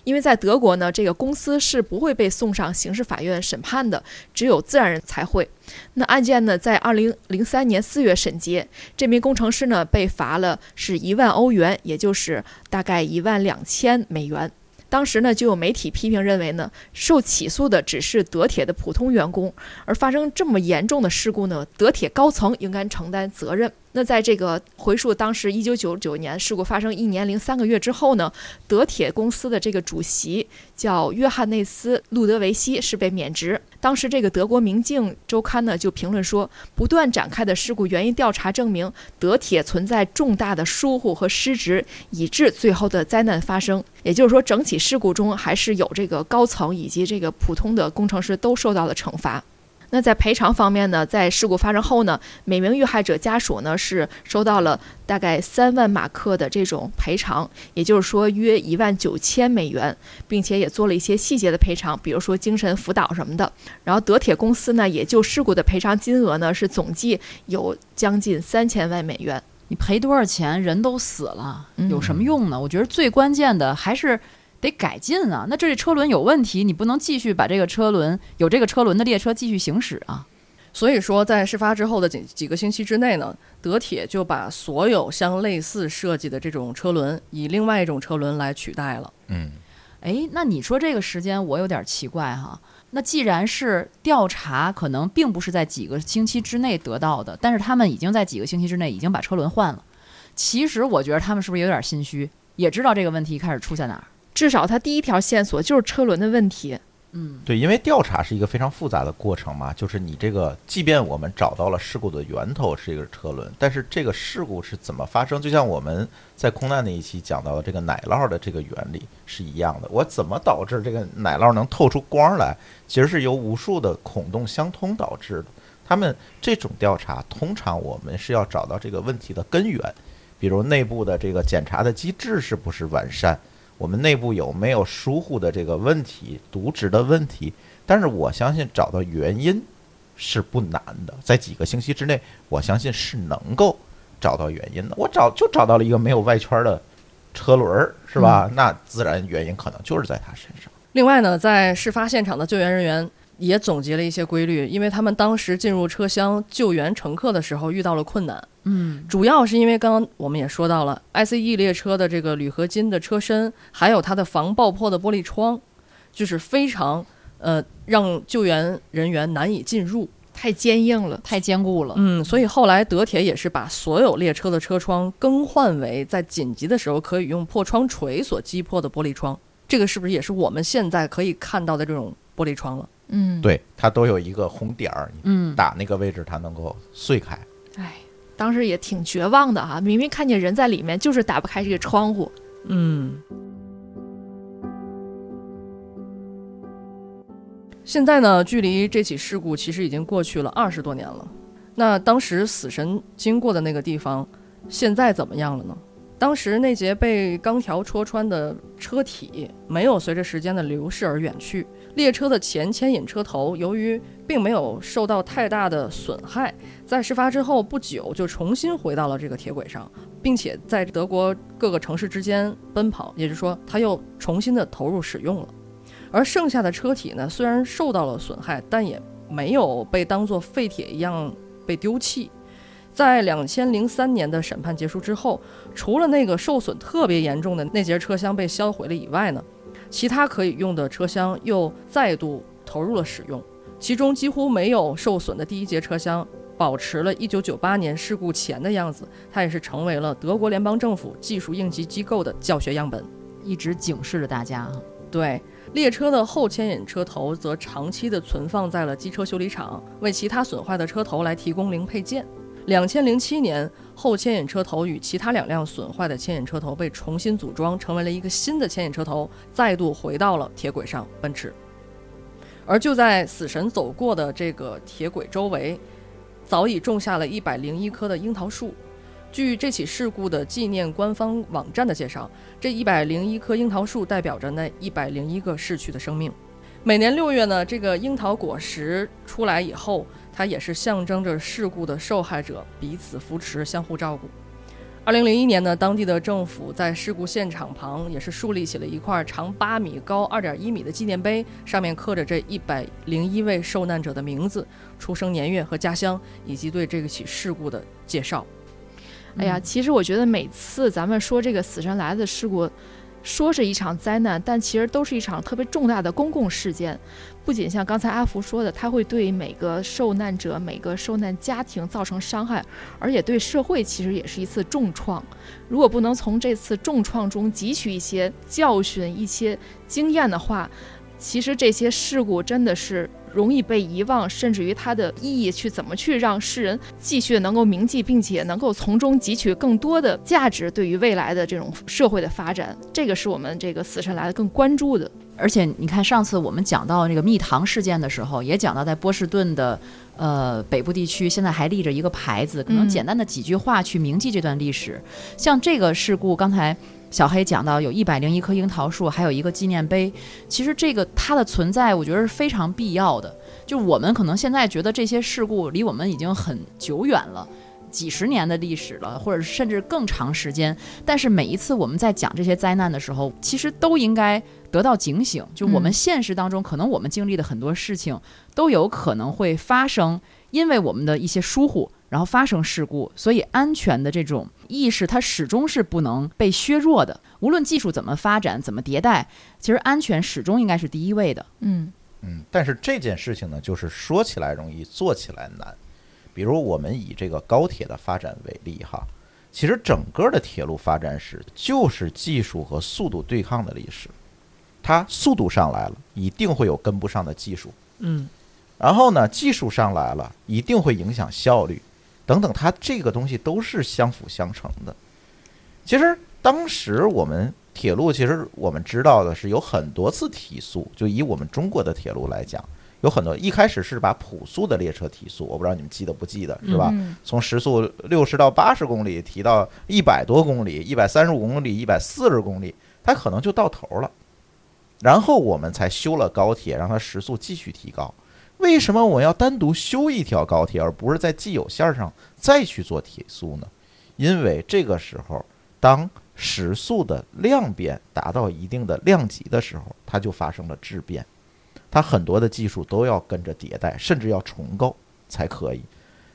因为在德国呢，这个公司是不会被送上刑事法院审判的，只有自然人才会。那案件呢，在二零零三年四月审结，这名工程师呢被罚了是一万欧元，也就是大概一万两千美元。当时呢，就有媒体批评认为呢，受起诉的只是德铁的普通员工，而发生这么严重的事故呢，德铁高层应该承担责任。那在这个回溯当时一九九九年事故发生一年零三个月之后呢，德铁公司的这个主席叫约翰内斯·路德维希是被免职。当时这个德国《明镜周刊》呢就评论说，不断展开的事故原因调查证明，德铁存在重大的疏忽和失职，以致最后的灾难发生。也就是说，整起事故中还是有这个高层以及这个普通的工程师都受到了惩罚。那在赔偿方面呢，在事故发生后呢，每名遇害者家属呢是收到了大概三万马克的这种赔偿，也就是说约一万九千美元，并且也做了一些细节的赔偿，比如说精神辅导什么的。然后德铁公司呢，也就事故的赔偿金额呢是总计有将近三千万美元。
你赔多少钱？人都死了，
嗯
有什么用呢？我觉得最关键的还是得改进啊。那这车轮有问题，你不能继续把这个车轮有这个车轮的列车继续行驶啊。
所以说，在事发之后的几几个星期之内呢，德铁就把所有相类似设计的这种车轮，以另外一种车轮来取代了。
嗯，
哎，那你说这个时间我有点奇怪哈。那既然是调查，可能并不是在几个星期之内得到的，但是他们已经在几个星期之内已经把车轮换了。其实我觉得他们是不是有点心虚，也知道这个问题一开始出在哪儿？
至少他第一条线索就是车轮的问题。
嗯，
对，因为调查是一个非常复杂的过程嘛，就是你这个，即便我们找到了事故的源头是一个车轮，但是这个事故是怎么发生？就像我们在空难那一期讲到的这个奶酪的这个原理是一样的。我怎么导致这个奶酪能透出光来？其实是由无数的孔洞相通导致的。他们这种调查，通常我们是要找到这个问题的根源，比如内部的这个检查的机制是不是完善。我们内部有没有疏忽的这个问题、渎职的问题？但是我相信找到原因是不难的，在几个星期之内，我相信是能够找到原因的。我找就找到了一个没有外圈的车轮儿，是吧？那自然原因可能就是在他身上。
另外呢，在事发现场的救援人员也总结了一些规律，因为他们当时进入车厢救援乘客的时候遇到了困难。
嗯，
主要是因为刚刚我们也说到了，ICE 列车的这个铝合金的车身，还有它的防爆破的玻璃窗，就是非常呃让救援人员难以进入。
太坚硬了，
太坚固了。
嗯，所以后来德铁也是把所有列车的车窗更换为在紧急的时候可以用破窗锤所击破的玻璃窗。这个是不是也是我们现在可以看到的这种玻璃窗了？
嗯，
对，它都有一个红点儿，
嗯，
打那个位置它能够碎开。
哎，当时也挺绝望的哈、明明看见人在里面，就是打不开这个窗户。
嗯。现在呢，距离这起事故其实已经过去了二十多年了。那当时死神经过的那个地方，现在怎么样了呢？当时那节被钢条戳穿的车体没有随着时间的流逝而远去，列车的前牵引车头由于并没有受到太大的损害，在事发之后不久就重新回到了这个铁轨上，并且在德国各个城市之间奔跑，也就是说，它又重新的投入使用了。而剩下的车体呢，虽然受到了损害，但也没有被当作废铁一样被丢弃。在两千零三年的审判结束之后，除了那个受损特别严重的那节车厢被销毁了以外呢，其他可以用的车厢又再度投入了使用。其中几乎没有受损的第一节车厢，保持了1998年事故前的样子，它也是成为了德国联邦政府技术应急机构的教学样本。
一直警示着大家哈。
对，列车的后牵引车头则长期的存放在了机车修理厂，为其他损坏的车头来提供零配件。两千零七年，后牵引车头与其他两辆损坏的牵引车头被重新组装，成为了一个新的牵引车头，再度回到了铁轨上奔驰。而就在死神走过的这个铁轨周围，早已种下了一百零一棵的樱桃树。据这起事故的纪念官方网站的介绍，这一百零一棵樱桃树代表着那一百零一个逝去的生命。每年六月呢，这个樱桃果实出来以后，它也是象征着事故的受害者彼此扶持、相互照顾。二零零一年呢，当地的政府在事故现场旁也是树立起了一块长八米、高二点一米的纪念碑，上面刻着这一百零一位受难者的名字、出生年月和家乡，以及对这个起事故的介绍。
哎呀，其实我觉得每次咱们说这个死神来的事故，说是一场灾难，但其实都是一场特别重大的公共事件。不仅像刚才阿福说的，它会对每个受难者、每个受难家庭造成伤害，而且对社会其实也是一次重创。如果不能从这次重创中汲取一些教训、一些经验的话，其实这些事故真的是容易被遗忘，甚至于它的意义去怎么去让世人继续能够铭记，并且能够从中汲取更多的价值，对于未来的这种社会的发展，这个是我们这个死神来的更关注的。
而且你看，上次我们讲到那个蜜糖事件的时候，也讲到在波士顿的呃北部地区，现在还立着一个牌子，可能
嗯
简单的几句话去铭记这段历史。像这个事故，刚才小黑讲到有一百零一棵樱桃树，还有一个纪念碑，其实这个它的存在，我觉得是非常必要的。就我们可能现在觉得这些事故离我们已经很久远了。几十年的历史了，或者甚至更长时间，但是每一次我们在讲这些灾难的时候，其实都应该得到警醒。就我们
嗯
现实当中，可能我们经历的很多事情都有可能会发生，因为我们的一些疏忽，然后发生事故。所以安全的这种意识，它始终是不能被削弱的。无论技术怎么发展、怎么迭代，其实安全始终应该是第一位的。
嗯
嗯，但是这件事情呢，就是说起来容易，做起来难。比如我们以这个高铁的发展为例哈，其实整个的铁路发展史就是技术和速度对抗的历史。它速度上来了，一定会有跟不上的技术。
嗯，
然后呢，技术上来了，一定会影响效率，等等，它这个东西都是相辅相成的。其实当时我们铁路，其实我们知道的是有很多次提速，就以我们中国的铁路来讲，有很多一开始是把普速的列车提速，我不知道你们记得不记得，是吧？
嗯
从时速六十到八十公里提到一百多公里、一百三十五公里、一百四十公里，它可能就到头了。然后我们才修了高铁，让它时速继续提高。为什么我要单独修一条高铁，而不是在既有线上再去做提速呢？因为这个时候，当时速的量变达到一定的量级的时候，它就发生了质变，它很多的技术都要跟着迭代，甚至要重构才可以。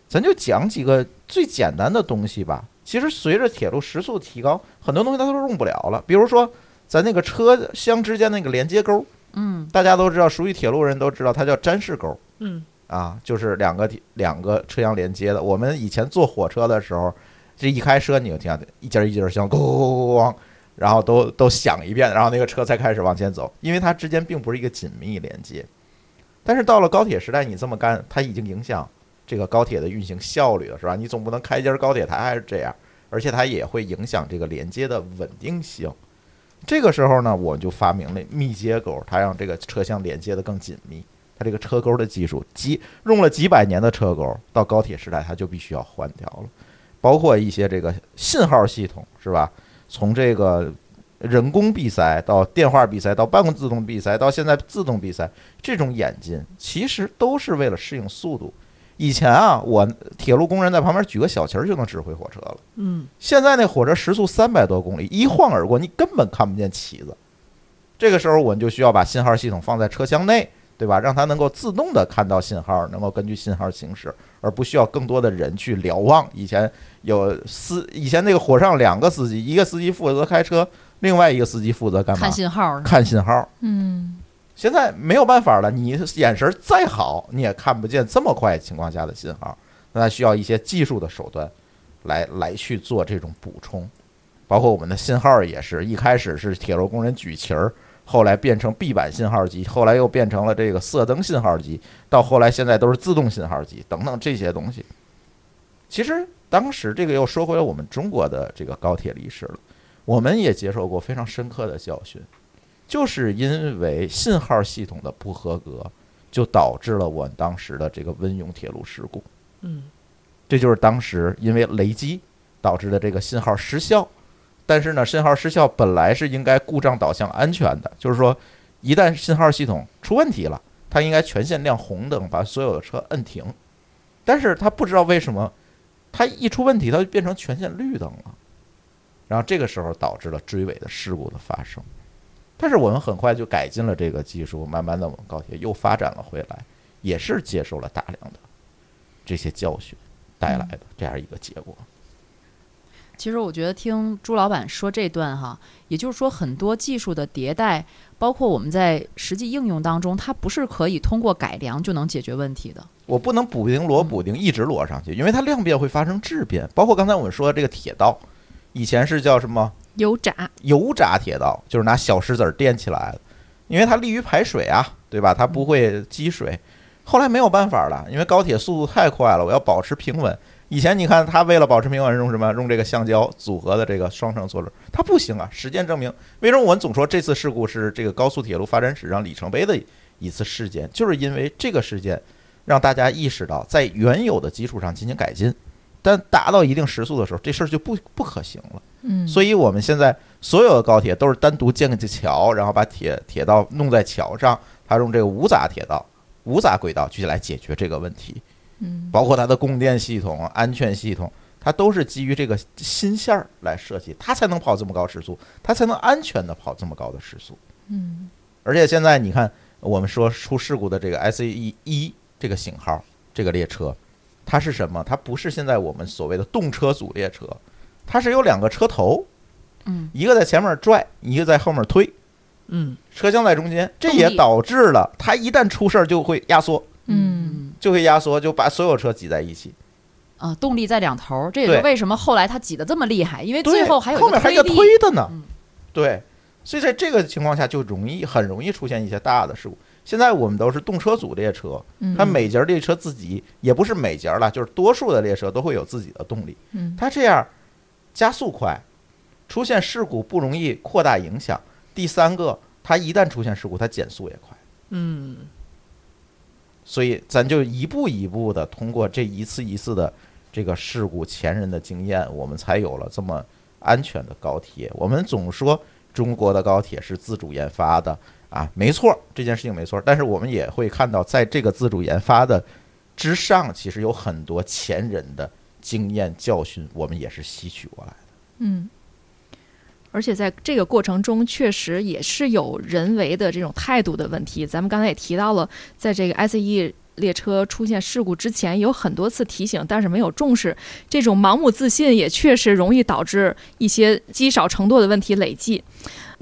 咱就讲几个最简单的东西吧。其实随着铁路时速提高，很多东西它都用不了了。比如说，咱那个车厢之间那个连接钩，
嗯，
大家都知道，熟悉铁路人都知道，它叫粘式钩。
嗯
啊，就是两个铁两个车厢连接的。我们以前坐火车的时候，这一开车你就听到一节一节响，咣咣咣咣，然后都都响一遍，然后那个车才开始往前走，因为它之间并不是一个紧密连接。但是到了高铁时代，你这么干，它已经影响这个高铁的运行效率了，是吧？你总不能开一节高铁台还是这样，而且它也会影响这个连接的稳定性。这个时候呢，我就发明了密接钩，它让这个车厢连接的更紧密。它这个车钩的技术几用了几百年的车钩，到高铁时代它就必须要换掉了。包括一些这个信号系统，是吧？从这个人工闭塞到电话闭塞，到半个自动闭塞，到现在自动闭塞，这种演进其实都是为了适应速度。以前啊，我铁路工人在旁边举个小旗儿就能指挥火车了。
嗯，
现在那火车时速三百多公里，一晃而过，你根本看不见旗子。这个时候，我们就需要把信号系统放在车厢内，对吧？让它能够自动的看到信号，能够根据信号行驶，而不需要更多的人去瞭望。以前有司，以前那个火上两个司机，一个司机负责开车，另外一个司机负责干嘛
看？信号儿，
看信号。
嗯
现在没有办法了，你眼神再好，你也看不见这么快情况下的信号，那需要一些技术的手段来来去做这种补充。包括我们的信号也是一开始是铁路工人举旗儿，后来变成闭板信号机，后来又变成了这个色灯信号机，到后来现在都是自动信号机等等这些东西。其实当时这个又说回了我们中国的这个高铁历史了，我们也接受过非常深刻的教训，就是因为信号系统的不合格，就导致了我当时的这个温永铁路事故。
嗯，
这就是当时因为雷击导致的这个信号失效。但是呢，信号失效本来是应该故障导向安全的，就是说，一旦信号系统出问题了，它应该全线亮红灯，把所有的车摁停。但是它不知道为什么，它一出问题，它就变成全线绿灯了。然后这个时候导致了追尾的事故的发生。但是我们很快就改进了这个技术，慢慢的我们高铁又发展了回来，也是接受了大量的这些教训带来的这样一个结果。
其实我觉得听朱老板说这段哈，也就是说很多技术的迭代，包括我们在实际应用当中，它不是可以通过改良就能解决问题的。
我不能补丁摞补丁一直摞上去，因为它量变会发生质变。包括刚才我们说的这个铁道，以前是叫什么
油炸，
油炸铁道，就是拿小石子儿垫起来的，因为它利于排水啊，对吧？它不会积水。后来没有办法了，因为高铁速度太快了，我要保持平稳。以前你看，它为了保持平稳，用什么？用这个橡胶组合的这个双层座轮，它不行啊！实践证明，为什么我们总说这次事故是这个高速铁路发展史上里程碑的一次事件？就是因为这个事件让大家意识到，在原有的基础上进行改进，但达到一定时速的时候，这事儿就不不可行了。
嗯，
所以我们现在所有的高铁都是单独建个桥，然后把铁铁道弄在桥上，它用这个无杂铁道、无杂轨道去来解决这个问题。
嗯，
包括它的供电系统、安全系统，它都是基于这个新线儿来设计，它才能跑这么高时速，它才能安全的跑这么高的时速。
嗯，
而且现在你看，我们说出事故的这个 S E 一这个型号这个列车，它是什么？它不是现在我们所谓的动车组列车，它是有两个车头，
嗯，
一个在前面拽，一个在后面推，
嗯，
车厢在中间，这也导致了它一旦出事儿就会压缩，
嗯，
就会压缩，就把所有车挤在一起。
啊，动力在两头儿，这也是为什么后来它挤得这么厉害，因为，最后还有
后面还有个。推的呢。
嗯
对，所以在这个情况下就容易很容易出现一些大的事故。现在我们都是动车组列车，
嗯
它每节列车自己也不是每节了，就是多数的列车都会有自己的动力。
嗯
它这样加速快，出现事故不容易扩大影响。第三个，它一旦出现事故，它减速也快。
嗯，
所以咱就一步一步的通过这一次一次的这个事故前人的经验，我们才有了这么安全的高铁。我们总说中国的高铁是自主研发的啊，没错，这件事情没错。但是我们也会看到，在这个自主研发的之上，其实有很多前人的经验教训，我们也是吸取过来的。
嗯，而且在这个过程中，确实也是有人为的这种态度的问题。咱们刚才也提到了，在这个 ICE 列车出现事故之前，有很多次提醒，但是没有重视。这种盲目自信也确实容易导致一些积少成多的问题累积。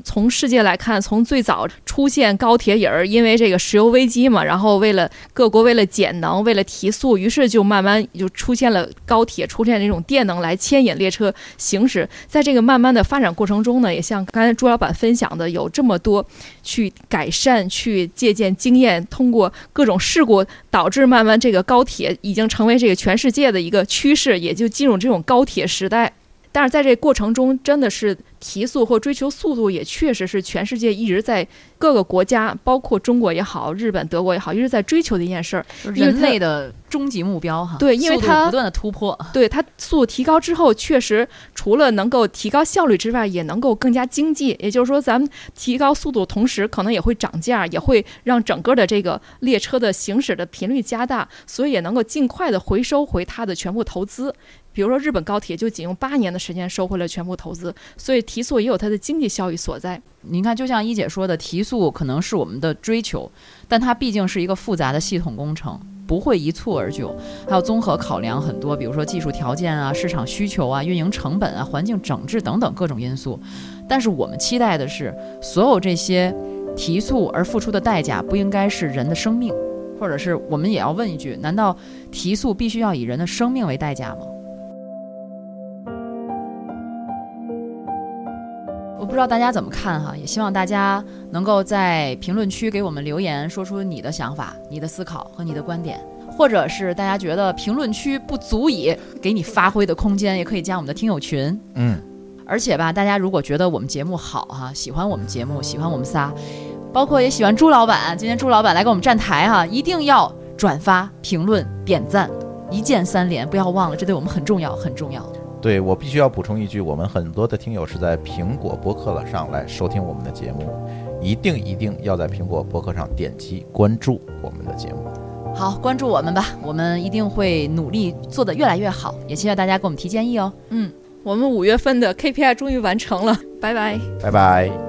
从世界来看，从最早出现高铁也是因为这个石油危机嘛，然后为了各国为了减能，为了提速，于是就慢慢就出现了高铁，出现这种电能来牵引列车行驶。在这个慢慢的发展过程中呢，也像刚才朱老板分享的，有这么多去改善、去借鉴经验，通过各种事故导致慢慢这个高铁已经成为这个全世界的一个趋势，也就进入这种高铁时代。但是在这过程中，真的是提速或追求速度，也确实是全世界一直在各个国家，包括中国也好、日本、德国也好，一直在追求的一件事儿。
就是人类的终极目标哈。
对因为它
不断的突破，
对它速度提高之后，确实除了能够提高效率之外，也能够更加经济。也就是说，咱们提高速度，同时可能也会涨价，也会让整个的这个列车的行驶的频率加大，所以也能够尽快的回收回它的全部投资。比如说日本高铁就仅用八年的时间收回了全部投资，所以提速也有它的经济效益所在。
您看，就像一姐说的，提速可能是我们的追求，但它毕竟是一个复杂的系统工程，不会一蹴而就，还要综合考量很多，比如说技术条件啊、市场需求啊、运营成本啊、环境整治等等各种因素。但是我们期待的是，所有这些提速而付出的代价，不应该是人的生命，或者是我们也要问一句：难道提速必须要以人的生命为代价吗？知知道大家怎么看哈，也希望大家能够在评论区给我们留言，说出你的想法、你的思考和你的观点，或者是大家觉得评论区不足以给你发挥的空间，也可以加我们的听友群。
嗯，
而且吧，大家如果觉得我们节目好哈，喜欢我们节目，喜欢我们仨，包括也喜欢朱老板，今天朱老板来给我们站台哈，一定要转发、评论、点赞，一键三连，不要忘了，这对我们很重要，很重要。
对我必须要补充一句，我们很多的听友是在苹果播客了上来收听我们的节目，一定一定要在苹果播客上点击关注我们的节目。
好，关注我们吧，我们一定会努力做得越来越好，也期待大家给我们提建议哦。
嗯，我们五月份的 KPI 终于完成了，拜拜。
拜拜。